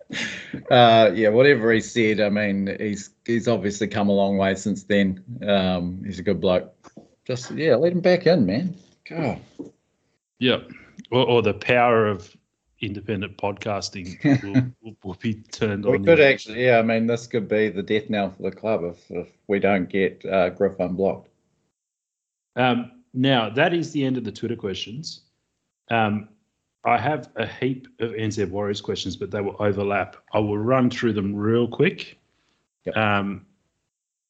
Speaker 1: <laughs>
Speaker 2: uh, yeah, whatever he said, I mean, he's he's obviously come a long way since then. Um, he's a good bloke. Just yeah, let him back in, man. God.
Speaker 1: Yeah, or, or the power of independent podcasting <laughs> will, will, will be turned
Speaker 2: we
Speaker 1: on.
Speaker 2: We could actually, yeah. I mean, this could be the death knell for the club if, if we don't get uh, Griff unblocked.
Speaker 1: Um, now that is the end of the Twitter questions. Um, I have a heap of NZ Warriors questions, but they will overlap. I will run through them real quick. Yep. Um,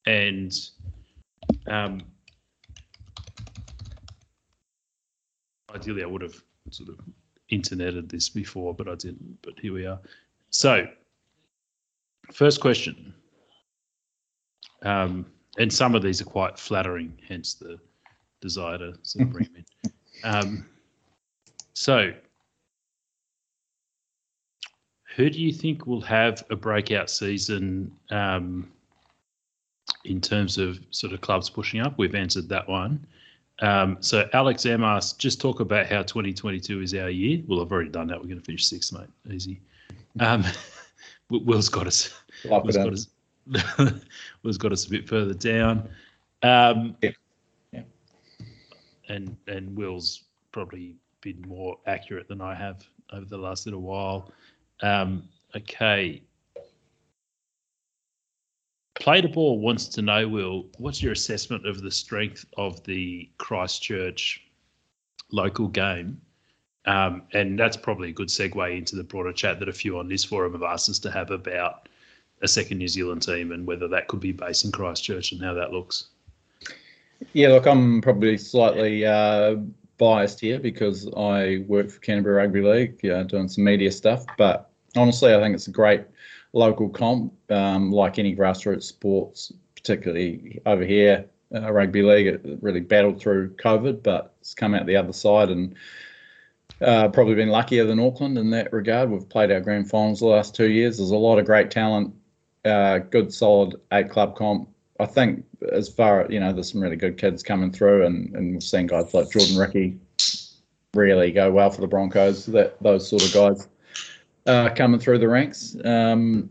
Speaker 1: and um, ideally, I would have sort of interneted this before, but I didn't. But here we are. So, first question. Um, and some of these are quite flattering, hence the desire to sort of bring them in. <laughs> Um, so, who do you think will have a breakout season um, in terms of sort of clubs pushing up? We've answered that one. Um, so Alex M asked, just talk about how 2022 is our year. Well, I've already done that. We're going to finish sixth, mate. Easy. Um, <laughs> Will's got us. Will's got us, <laughs> Will's got us a bit further down. Um, yeah. yeah. And and Will's probably been more accurate than I have over the last little while. Um, okay. Play the ball wants to know, Will, what's your assessment of the strength of the Christchurch local game? Um, and that's probably a good segue into the broader chat that a few on this forum have asked us to have about a second New Zealand team and whether that could be based in Christchurch and how that looks.
Speaker 2: Yeah, look, I'm probably slightly uh, biased here because I work for Canterbury Rugby League, yeah, doing some media stuff. But honestly, I think it's a great local comp, um, like any grassroots sports, particularly over here. Uh, rugby league it really battled through COVID, but it's come out the other side and uh, probably been luckier than Auckland in that regard. We've played our grand finals the last two years. There's a lot of great talent, uh, good solid eight club comp. I think as far you know, there's some really good kids coming through, and and we've seen guys like Jordan Riki really go well for the Broncos. That those sort of guys uh, coming through the ranks. Um,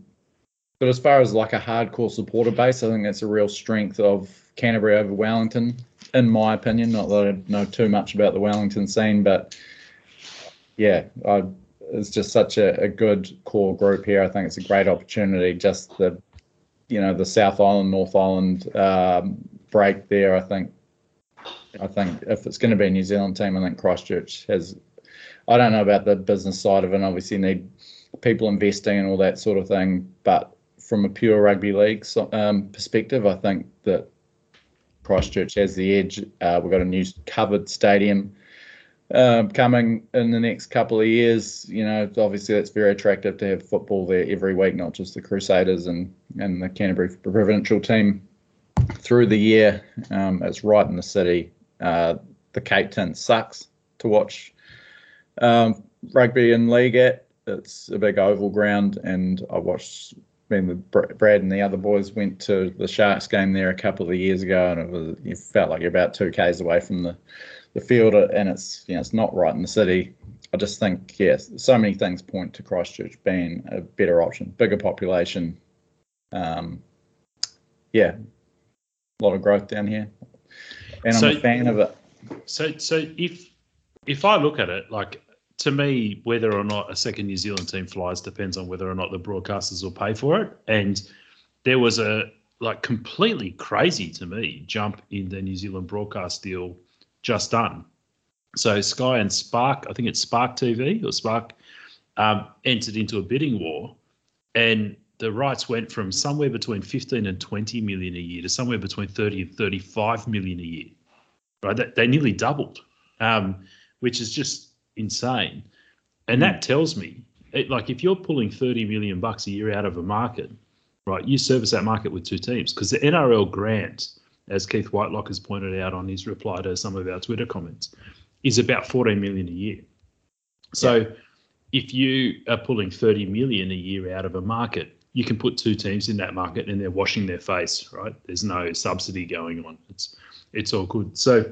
Speaker 2: but as far as like a hardcore supporter base, I think that's a real strength of Canterbury over Wellington, in my opinion. Not that I know too much about the Wellington scene, but yeah, I, it's just such a, a good core group here. I think it's a great opportunity. Just the, you know, the South Island, North Island um, break there. I think, I think if it's going to be a New Zealand team, I think Christchurch has. I don't know about the business side of it. Obviously, need people investing and all that sort of thing. But from a pure rugby league um, perspective, I think that Christchurch has the edge. Uh, we've got a new covered stadium um, coming in the next couple of years. You know, obviously that's very attractive to have football there every week, not just the Crusaders and, and the Canterbury provincial team through the year. Um, it's right in the city. Uh, the Cake Tin sucks to watch um, rugby and league at. It's a big oval ground, and I watched. I mean, Brad and the other boys went to the Sharks game there a couple of years ago, and it was you felt like you're about two k's away from the the field, and it's you know it's not right in the city. I just think yes, so many things point to Christchurch being a better option, bigger population. Um, yeah, a lot of growth down here, and I'm a fan of it.
Speaker 1: So, so if if I look at it, like to me, whether or not a second New Zealand team flies depends on whether or not the broadcasters will pay for it. And there was a like completely crazy to me jump in the New Zealand broadcast deal just done. So Sky and Spark, I think it's Spark TV or Spark, um, entered into a bidding war, and the rights went from somewhere between 15 and 20 million a year to somewhere between 30 and 35 million a year. Right, they, they nearly doubled, um, which is just insane. And that hmm. tells me, it, like, if you're pulling 30 million bucks a year out of a market, right, you service that market with two teams because the NRL grant as Keith Whitelock has pointed out on his reply to some of our Twitter comments, is about 14 million a year. So yeah. if you are pulling 30 million a year out of a market, you can put two teams in that market and they're washing their face, right? There's no subsidy going on. It's it's all good. So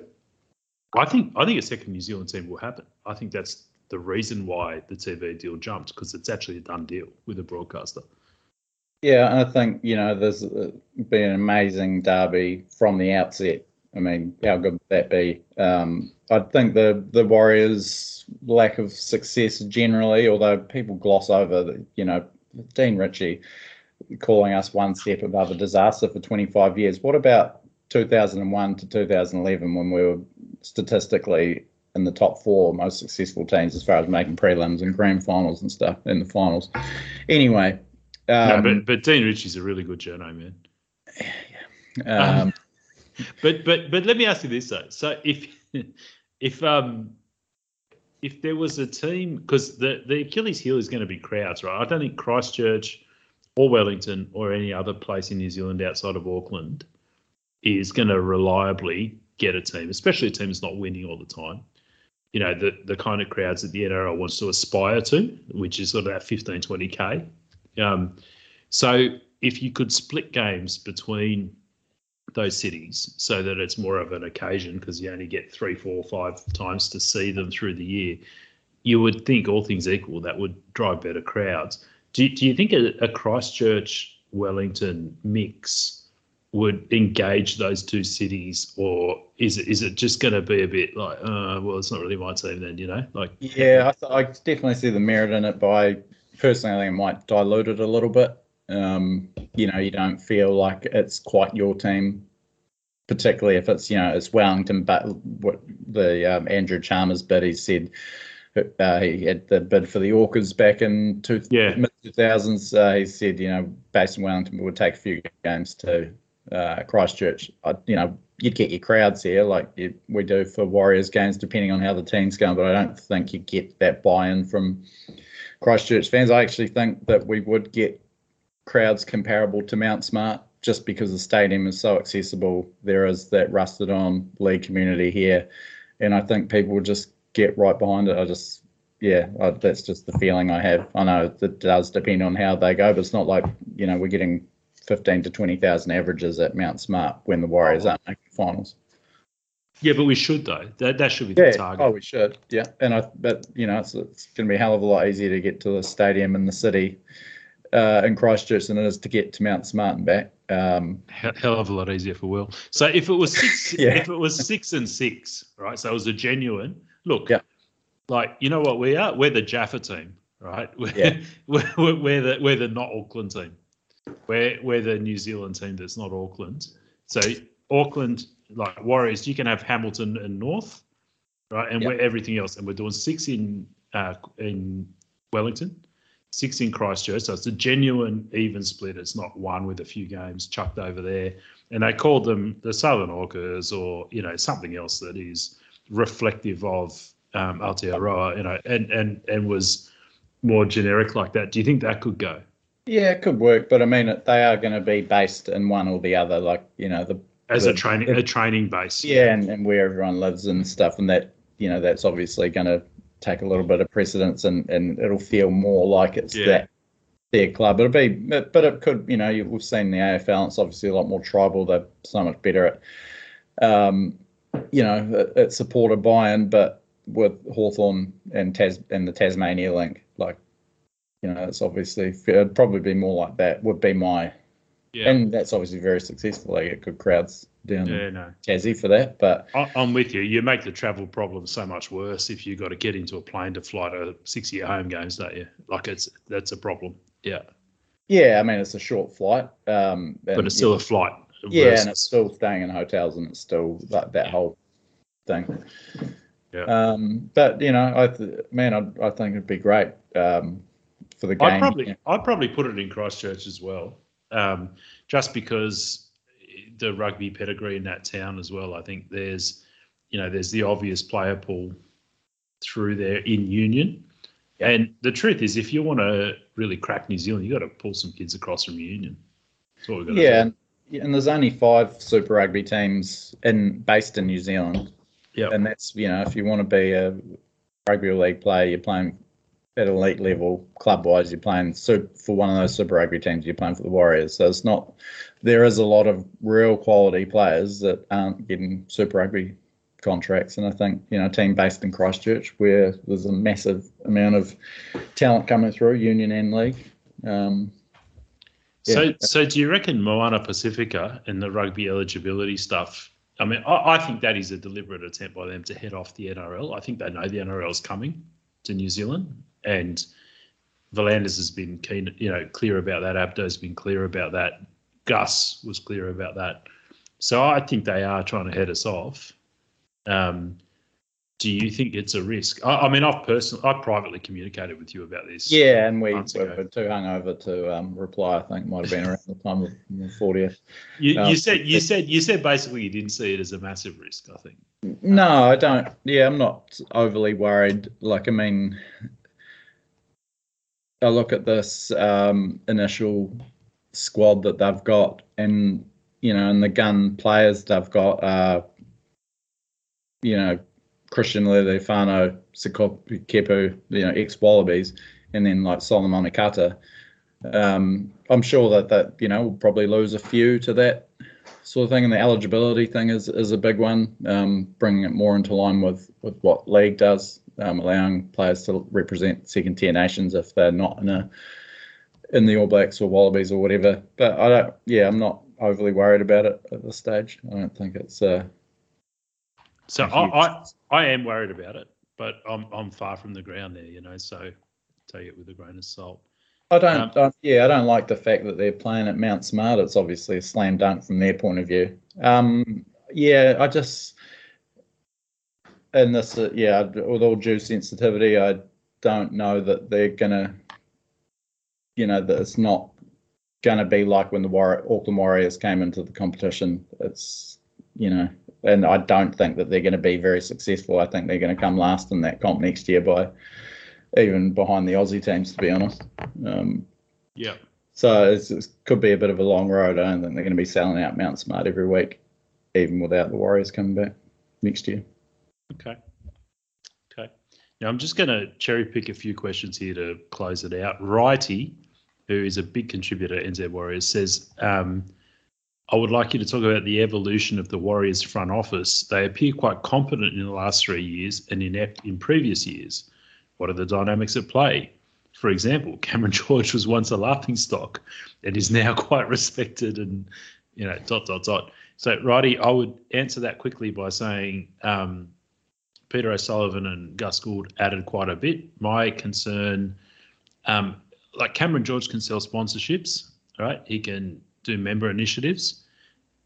Speaker 1: I think I think a second New Zealand team will happen. I think that's the reason why the TV deal jumped because it's actually a done deal with a broadcaster.
Speaker 2: Yeah, I think you know there's been an amazing derby from the outset. I mean, how good would that be? Um, I think the the Warriors' lack of success generally, although people gloss over the, you know, Dean Ritchie calling us one step above a disaster for 25 years. What about 2001 to 2011 when we were statistically in the top four most successful teams as far as making prelims and grand finals and stuff in the finals? Anyway,
Speaker 1: um, no, but but Dean Ritchie's a really good journo, man. Yeah. Um, um, but but but let me ask you this though. So if <laughs> if um if there was a team because the the Achilles heel is going to be crowds, right? I don't think Christchurch or Wellington or any other place in New Zealand outside of Auckland is going to reliably get a team, especially a team that's not winning all the time. You know, the the kind of crowds that the NRL wants to aspire to, which is sort of that 15, 20k. Um, so if you could split games between those cities so that it's more of an occasion because you only get three, four, five times to see them through the year, you would think all things equal that would drive better crowds. Do, do you think a, a Christchurch Wellington mix would engage those two cities, or is it is it just going to be a bit like, uh, well, it's not really my team then, you know? Like,
Speaker 2: yeah, I, I definitely see the merit in it by personally, I think it might dilute it a little bit. Um, you know, you don't feel like it's quite your team, particularly if it's you know it's Wellington. But what the um, Andrew Chalmers bid, he said uh, he had the bid for the Orcas back in two, yeah. mid two thousands. Uh, he said you know based in Wellington would take a few games to uh, Christchurch. you know you'd get your crowds here like you, we do for Warriors games, depending on how the team's going. But I don't think you get that buy-in from Christchurch fans. I actually think that we would get crowds comparable to Mount Smart just because the stadium is so accessible. There is that rusted on league community here. And I think people would just get right behind it. I just, yeah, I, that's just the feeling I have. I know it does depend on how they go, but it's not like, you know, we're getting 15 to 20,000 averages at Mount Smart when the Warriors aren't making finals.
Speaker 1: Yeah, but we should though. That that should be yeah. the target.
Speaker 2: Oh, we should. Yeah, and I but you know it's it's going to be a hell of a lot easier to get to the stadium in the city uh, in Christchurch than it is to get to Mount Smart and back. Um,
Speaker 1: hell of a lot easier for Will. So if it was six, <laughs> yeah. if it was six and six, right? So it was a genuine look.
Speaker 2: Yeah.
Speaker 1: Like you know what we are? We're the Jaffa team, right? <laughs> We're, yeah. we're, we're the we're the not Auckland team. We're we're the New Zealand team that's not Auckland. So Auckland like Warriors, you can have Hamilton and North, right? And yep. we're everything else. And we're doing six in uh, in Wellington, six in Christchurch. So it's a genuine even split. It's not one with a few games chucked over there. And they called them the Southern Orcas or, you know, something else that is reflective of um, Aotearoa, you know, and and and was more generic like that. Do you think that could go?
Speaker 2: Yeah, it could work, but I mean, they are going to be based in one or the other. Like you know, the
Speaker 1: as
Speaker 2: the,
Speaker 1: a training a training base.
Speaker 2: Yeah, and, and where everyone lives and stuff, and that you know that's obviously going to take a little bit of precedence, and and it'll feel more like it's
Speaker 1: Yeah.
Speaker 2: that their club. It'll be, but, it could, you know, we've seen the AFL. It's obviously a lot more tribal. They're so much better at, um, you know, at, at supporter buy-in, but with Hawthorn and Tas and the Tasmania link, like. You know, it's obviously it'd probably be more like that. Would be my
Speaker 1: yeah,
Speaker 2: and that's obviously very successful. They get good crowds down in
Speaker 1: yeah, no.
Speaker 2: Tassie for that. But
Speaker 1: I- I'm with you. You make the travel problem so much worse if you've got to get into a plane to fly to six-year home games, don't you? Like it's that's a problem. Yeah,
Speaker 2: yeah, I mean it's a short flight, um,
Speaker 1: but it's still a flight.
Speaker 2: yeah,
Speaker 1: versus-
Speaker 2: and it's still staying in hotels, and it's still like that whole thing.
Speaker 1: Yeah.
Speaker 2: Um, but you know, I th- man, I, I think it'd be great um, for the game.
Speaker 1: I'd probably I'd probably put it in Christchurch as well, um, just because the rugby pedigree in that town as well. I think there's, you know, there's the obvious player pool through there in Union, and the truth is, if you want to really crack New Zealand, you've got to pull some kids across from Union. That's what we've got to
Speaker 2: yeah,
Speaker 1: do.
Speaker 2: and, and there's only five Super Rugby teams in based in New Zealand.
Speaker 1: Yep.
Speaker 2: and that's you know if you want to be a rugby league player, you're playing at elite level, club wise, you're playing super, for one of those Super Rugby teams. You're playing for the Warriors, so it's not. There is a lot of real quality players that aren't getting Super Rugby contracts, and I think you know team based in Christchurch where there's a massive amount of talent coming through, Union and League. Um,
Speaker 1: So, so do you reckon Moana Pacifica and the rugby eligibility stuff? I mean, I, I think that is a deliberate attempt by them to head off the NRL. I think they know the NRL is coming to New Zealand, and V'landys has been keen, you know, clear about that. Abdo's been clear about that. Gus was clear about that. So I think they are trying to head us off. Um, do you think it's a risk? I, I mean, I've personally, I privately communicated with you about this.
Speaker 2: Yeah, and we were, too hungover to um, reply. I think might have been around the time of the 40th.
Speaker 1: You,
Speaker 2: Um,
Speaker 1: you said you said you said basically you didn't see it as a massive risk. I think.
Speaker 2: No, I don't. Yeah, I'm not overly worried. Like, I mean, I look at this um, initial squad that they've got, and you know, and the gun players they've got are, you know, Christian Leali'ifano, Sekope Kepu, you know, ex Wallabies, and then like Solomone Kata. Um, I'm sure that that you know will probably lose a few to that sort of thing, and the eligibility thing is is a big one. Um, bringing it more into line with with what league does, um, allowing players to represent second tier nations if they're not in a in the All Blacks or Wallabies or whatever. But I don't. Yeah, I'm not overly worried about it at this stage. I don't think it's uh,
Speaker 1: So I, I I am worried about it, but I'm I'm far from the ground there, you know. So take it with a grain of salt.
Speaker 2: I don't, I- yeah, I don't like the fact that they're playing at Mount Smart. It's obviously a slam dunk from their point of view. Um, yeah, I just, and this, uh, yeah, with all due sensitivity, I don't know that they're gonna, you know, that it's not gonna be like when the War- Auckland Warriors came into the competition. It's, you know, and I don't think that they're going to be very successful. I think they're going to come last in that comp next year by even behind the Aussie teams, to be honest. Um,
Speaker 1: Yeah.
Speaker 2: so it's, it could be a bit of a long road. I don't think they're going to be selling out Mount Smart every week, even without the Warriors coming back next year.
Speaker 1: Okay. Okay. Now I'm just going to cherry pick a few questions here to close it out. Righty, who is a big contributor to NZ Warriors, says, um, I would like you to talk about the evolution of the Warriors front office. They appear quite competent in the last three years and inept in previous years. What are the dynamics at play? For example, <laughs> Cameron George was once a laughing stock and is now <laughs> quite respected and, you know, dot, dot, dot. So, Righty, I would answer that quickly by saying um, Peter O'Sullivan and Gus Gould added quite a bit. My concern, um, like Cameron George can sell sponsorships, right? He can do member initiatives.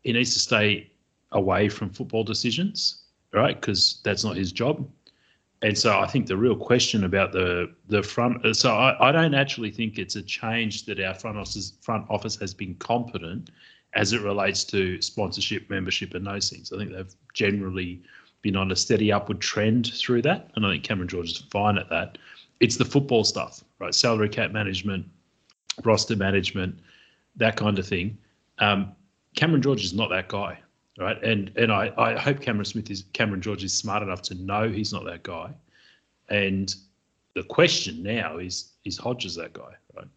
Speaker 1: He needs to stay away from football decisions, right? Because that's not his job. And so I think the real question about the the front. So I, I don't actually think it's a change that our front office front office has been competent as it relates to sponsorship, membership, and those things. I think they've generally been on a steady upward trend through that, and I think Cameron George is fine at that. It's the football stuff, right? Salary cap management, roster management, that kind of thing. Um, Cameron George is not that guy, right? And and I, I hope Cameron Smith is Cameron George is smart enough to know he's not that guy. And the question now is is Hodges that guy, right?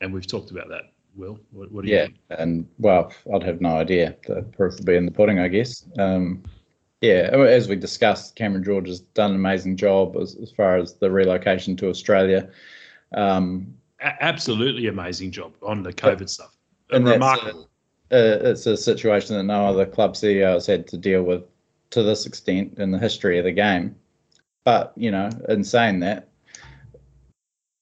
Speaker 1: And we've talked about that. Will, what, what do you
Speaker 2: Yeah,
Speaker 1: think?
Speaker 2: and well, I'd have no idea. The proof will be in the pudding, I guess. Um, yeah, as we discussed, Cameron George has done an amazing job as, as far as the relocation to Australia. Um,
Speaker 1: A- absolutely amazing job on the COVID stuff.
Speaker 2: and that's,
Speaker 1: Remarkable.
Speaker 2: uh, it's a situation that no other club CEO has had to deal with to this extent in the history of the game. But you know, in saying that,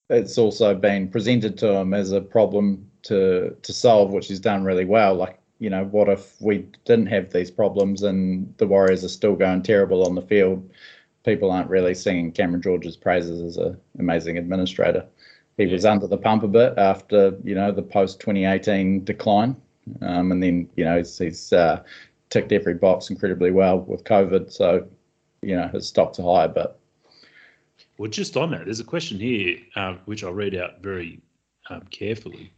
Speaker 2: it's also been presented to him as a problem to to solve, which he's done really well. Like, you know, what if we didn't have these problems and the Warriors are still going terrible on the field? People aren't really singing Cameron George's praises as an amazing administrator. He was under the pump a bit after, you know, the post 2018 decline. Um, and then, you know, he's, he's uh, ticked every box incredibly well with COVID. So, you know, his stocks are high, but
Speaker 1: Well, just on that, there's a question here um, which I'll read out very um, carefully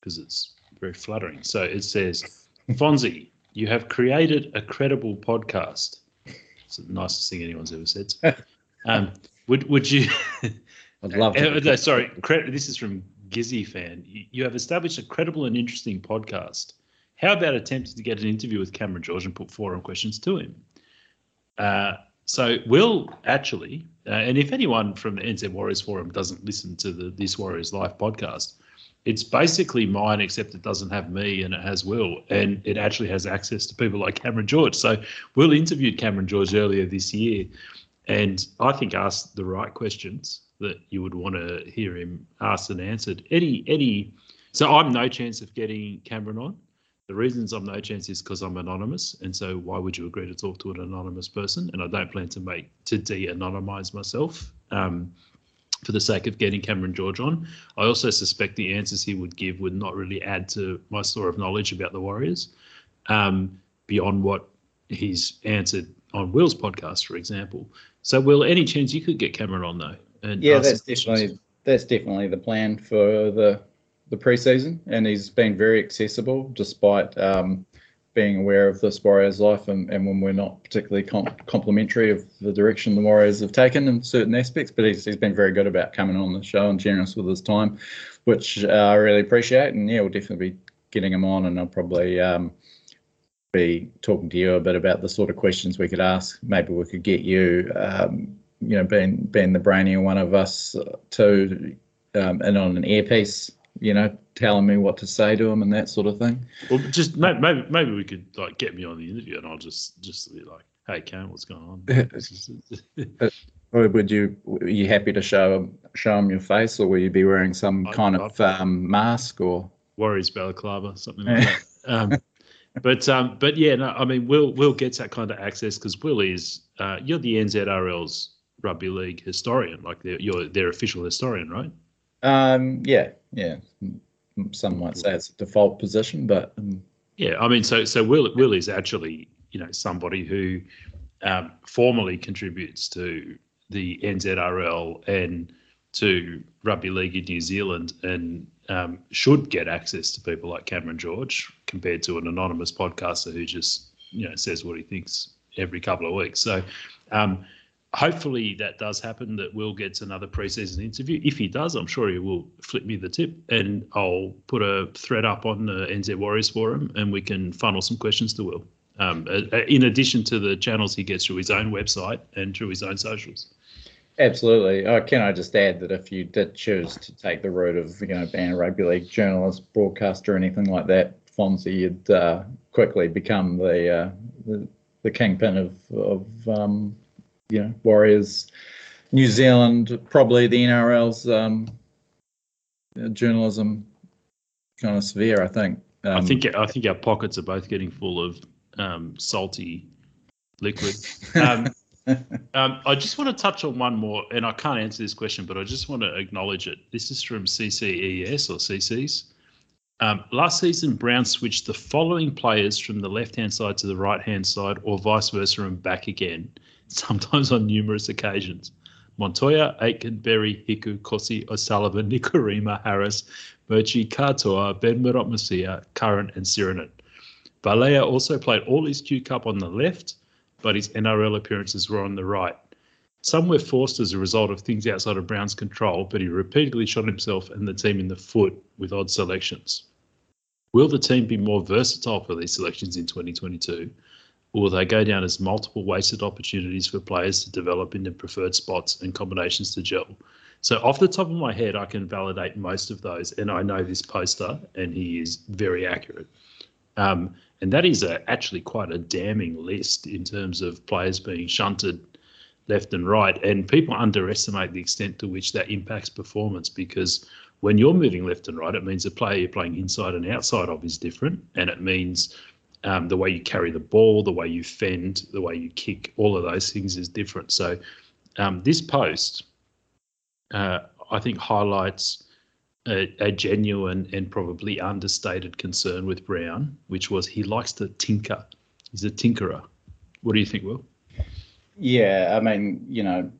Speaker 1: because it's very flattering. So it says, Fonzie, you have created a credible podcast. It's the nicest thing anyone's ever said. <laughs> Um, would would you? <laughs>
Speaker 2: I'd love
Speaker 1: Uh,
Speaker 2: to.
Speaker 1: no, sorry, cre- this is from Gizzy fan. You, you have established a credible and interesting podcast. How about attempting to get an interview with Cameron George and put forum questions to him? Uh, so Will actually, uh, and if anyone from the NZ Warriors Forum doesn't listen to the This Warriors Life podcast, it's basically mine, except it doesn't have me and it has Will, and it actually has access to people like Cameron George. So Will interviewed Cameron George earlier this year, and I think asked the right questions that you would want to hear him asked and answered. Eddie, Eddie. So I'm no chance of getting Cameron on. The reasons I'm no chance is because I'm anonymous, and so why would you agree to talk to an anonymous person? And I don't plan to make to de-anonymize myself um, for the sake of getting Cameron George on. I also suspect the answers he would give would not really add to my store of knowledge about the Warriors, um, beyond what he's answered on Will's podcast, for example. So, Will, any chance you could get Cameron on though? And
Speaker 2: Yeah, that's definitely that's definitely the plan for the the preseason, and he's been very accessible despite um, being aware of this Warriors life, and, and when we're not particularly com- complimentary of the direction the Warriors have taken in certain aspects. But he's, he's been very good about coming on the show and generous with his time, which uh, I really appreciate. And yeah, we'll definitely be getting him on, and I'll probably. Um, be talking to you a bit about the sort of questions we could ask. Maybe we could get you, um, you know, being being the brainier one of us, uh, to um, and on an earpiece, you know, telling me what to say to him and that sort of thing.
Speaker 1: Well, just maybe, maybe maybe we could like get me on the interview, and I'll just just be like, "Hey, Cam, what's going on?" <laughs>
Speaker 2: Or would you were you happy to show him show him your face, or will you be wearing some
Speaker 1: I'd-
Speaker 2: kind of um, mask or?
Speaker 1: Warriors balaclava, something <laughs> like that. Um, but um, but yeah, no, I mean, Will Will gets that kind of access because Will is uh, you're the NZRL's rugby league historian, like they're, you're their official historian, right?
Speaker 2: Um, yeah, yeah. Some might say it's a default position, but um,
Speaker 1: Yeah, I mean, so so Will Will is actually you know somebody who um, formally contributes to the NZRL and to rugby league in New Zealand, and um, should get access to people like Cameron George compared to an anonymous podcaster who just you know says what he thinks every couple of weeks. So. Um, hopefully that does happen that Will gets another preseason interview. If he does, I'm sure he will flip me the tip and I'll put a thread up on the NZ Warriors forum and we can funnel some questions to Will. Um, uh, uh, in addition to the channels he gets through his own website and through his own socials.
Speaker 2: Absolutely. Oh, can I just add that if you did choose to take the route of, you know, being a rugby league journalist, broadcaster, anything like that, Fonzie, you'd uh, quickly become the, uh, the the kingpin of of um, you know Warriors, New Zealand, probably the NRL's um, journalism kind of severe. I think. Um,
Speaker 1: I think I think our pockets are both getting full of um, salty liquid. <laughs> Um, um, I just want to touch on one more, and I can't answer this question, but I just want to acknowledge it. This is from CCES or CCs. Um, last season, Brown switched the following players from the left hand side to the right hand side, or vice versa, and back again. Sometimes on numerous occasions. Montoya, Aitken, Berry, Hiku, Kosi, O'Sullivan, Nikorima, Harris, Murchie, Katoa, Ben Masia, Curran, and Sironen. Vailea also played all his Q Cup on the left, but his NRL appearances were on the right. Some were forced as a result of things outside of Brown's control, but he repeatedly shot himself and the team in the foot with odd selections. Will the team be more versatile for these selections in 2022? Or they go down as multiple wasted opportunities for players to develop into preferred spots and combinations to gel? So, off the top of my head, I can validate most of those, and I know this poster, and he is very accurate. Um, and that is a, actually quite a damning list in terms of players being shunted left and right. And people underestimate the extent to which that impacts performance because when you're moving left and right, it means the player you're playing inside and outside of is different. And it means um, the way you carry the ball, the way you fend, the way you kick, all of those things is different. So um, this post, uh, I think, highlights a, a, genuine and probably understated concern with Brown, which was he likes to tinker. He's a tinkerer. What do you think, Will?
Speaker 2: Yeah, I mean, you know,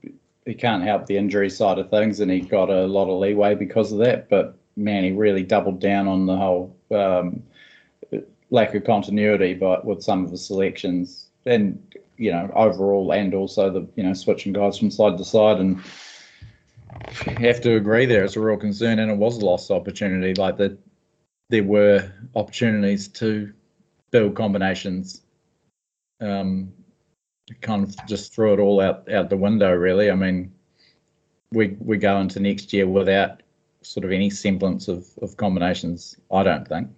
Speaker 2: he can't help the injury side of things, and he got a lot of leeway because of that. But man, he really doubled down on the whole um, lack of continuity, but with some of the selections, and you know, overall, and also the you know switching guys from side to side, and have to agree there. It's a real concern, and it was a lost opportunity. Like that, there were opportunities to build combinations. Um, kind of just threw it all out out the window. Really, I mean, we we go into next year without sort of any semblance of of combinations. I don't think.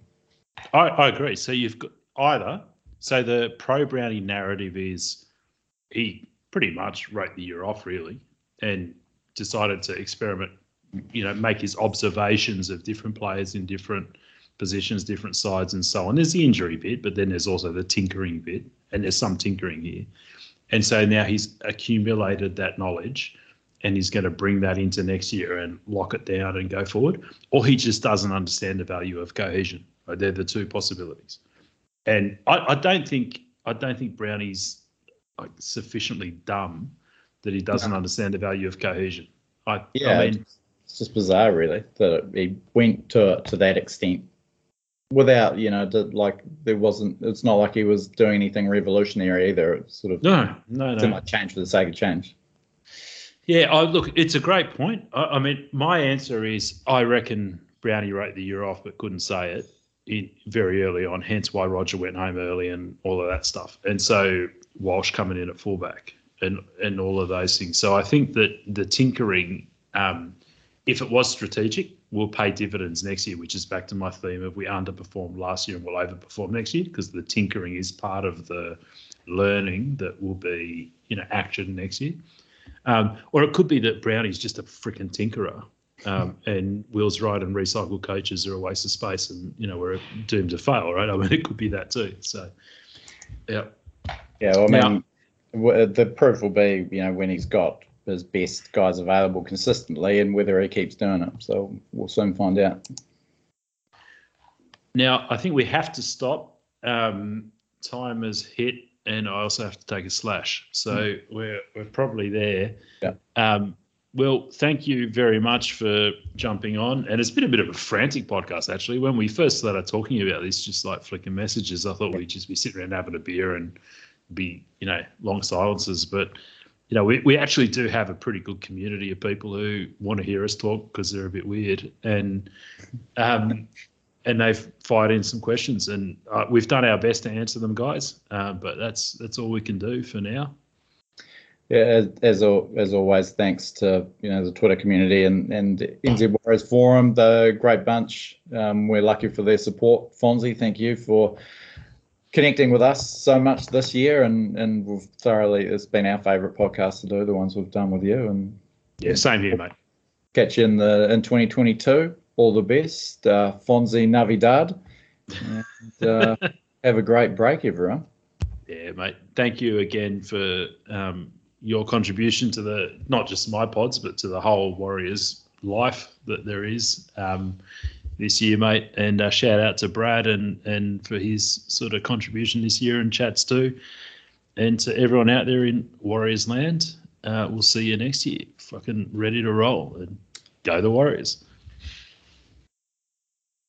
Speaker 1: I, I agree. So you've got either. So the pro Brownie narrative is he pretty much wrote the year off really, and decided to experiment. You know, make his observations of different players in different positions, different sides, and so on. There's the injury bit, but then there's also the tinkering bit, and there's some tinkering here. And so now he's accumulated that knowledge and he's going to bring that into next year and lock it down and go forward, or he just doesn't understand the value of cohesion. Right? They're the two possibilities. And I, I, don't think I don't think Brownie's like sufficiently dumb that he doesn't no. understand the value of cohesion. I,
Speaker 2: yeah,
Speaker 1: I
Speaker 2: mean, it's just bizarre, really, that he went to to that extent without you know like there wasn't it's not like he was doing anything revolutionary either it's sort of
Speaker 1: no no no
Speaker 2: like change for the sake of change
Speaker 1: yeah I, look it's a great point I, I, mean my answer is i reckon brownie wrote the year off but couldn't say it in, very early on hence why roger went home early and all of that stuff and so walsh coming in at fullback and and all of those things so i think that the tinkering um, if it was strategic will pay dividends next year, which is back to my theme of we underperformed last year and we'll overperform next year because the tinkering is part of the learning that will be you know action next year. Um, or it could be that Brownie's just a freaking tinkerer. Um, and Will's right and recycled coaches are a waste of space and you know we're doomed to fail, right? I mean it could be that too. So yeah.
Speaker 2: Yeah, well, I mean now, the proof will be, you know, when he's got his best guys available consistently and whether he keeps doing it. So we'll soon find out.
Speaker 1: Now, I think we have to stop. Um, time has hit, and I also have to take a slash. So mm. we're, we're probably there.
Speaker 2: Yeah.
Speaker 1: Um, well, thank you very much for jumping on. And it's been a bit of a frantic podcast, actually. When we first started talking about this, just like flicking messages, I thought we'd just be sitting around having a beer and be, you know, long silences. But you know, we, we actually do have a pretty good community of people who want to hear us talk because they're a bit weird, and um, and they've fired in some questions, and uh, we've done our best to answer them, guys. Uh, but that's that's all we can do for now.
Speaker 2: Yeah, as, as as always, thanks to you know the Twitter community and and NZ Warriors Forum, the great bunch. Um, we're lucky for their support. Fonzie, thank you for connecting with us so much this year, and and we've thoroughly it's been our favourite podcast to do, the ones we've done with you, and
Speaker 1: yeah, same here, mate.
Speaker 2: Catch you in the in 2022. All the best, uh, Fonzie Navidad, and uh, <laughs> have a great break, everyone.
Speaker 1: Yeah, mate. Thank you again for um, your contribution to the not just my pods, but to the whole Warriors life that there is. Um, this year, mate. And uh, shout out to Brad and and for his sort of contribution this year and chats too. And to everyone out there in Warriors land, uh, we'll see you next year. Fucking ready to roll and go the Warriors.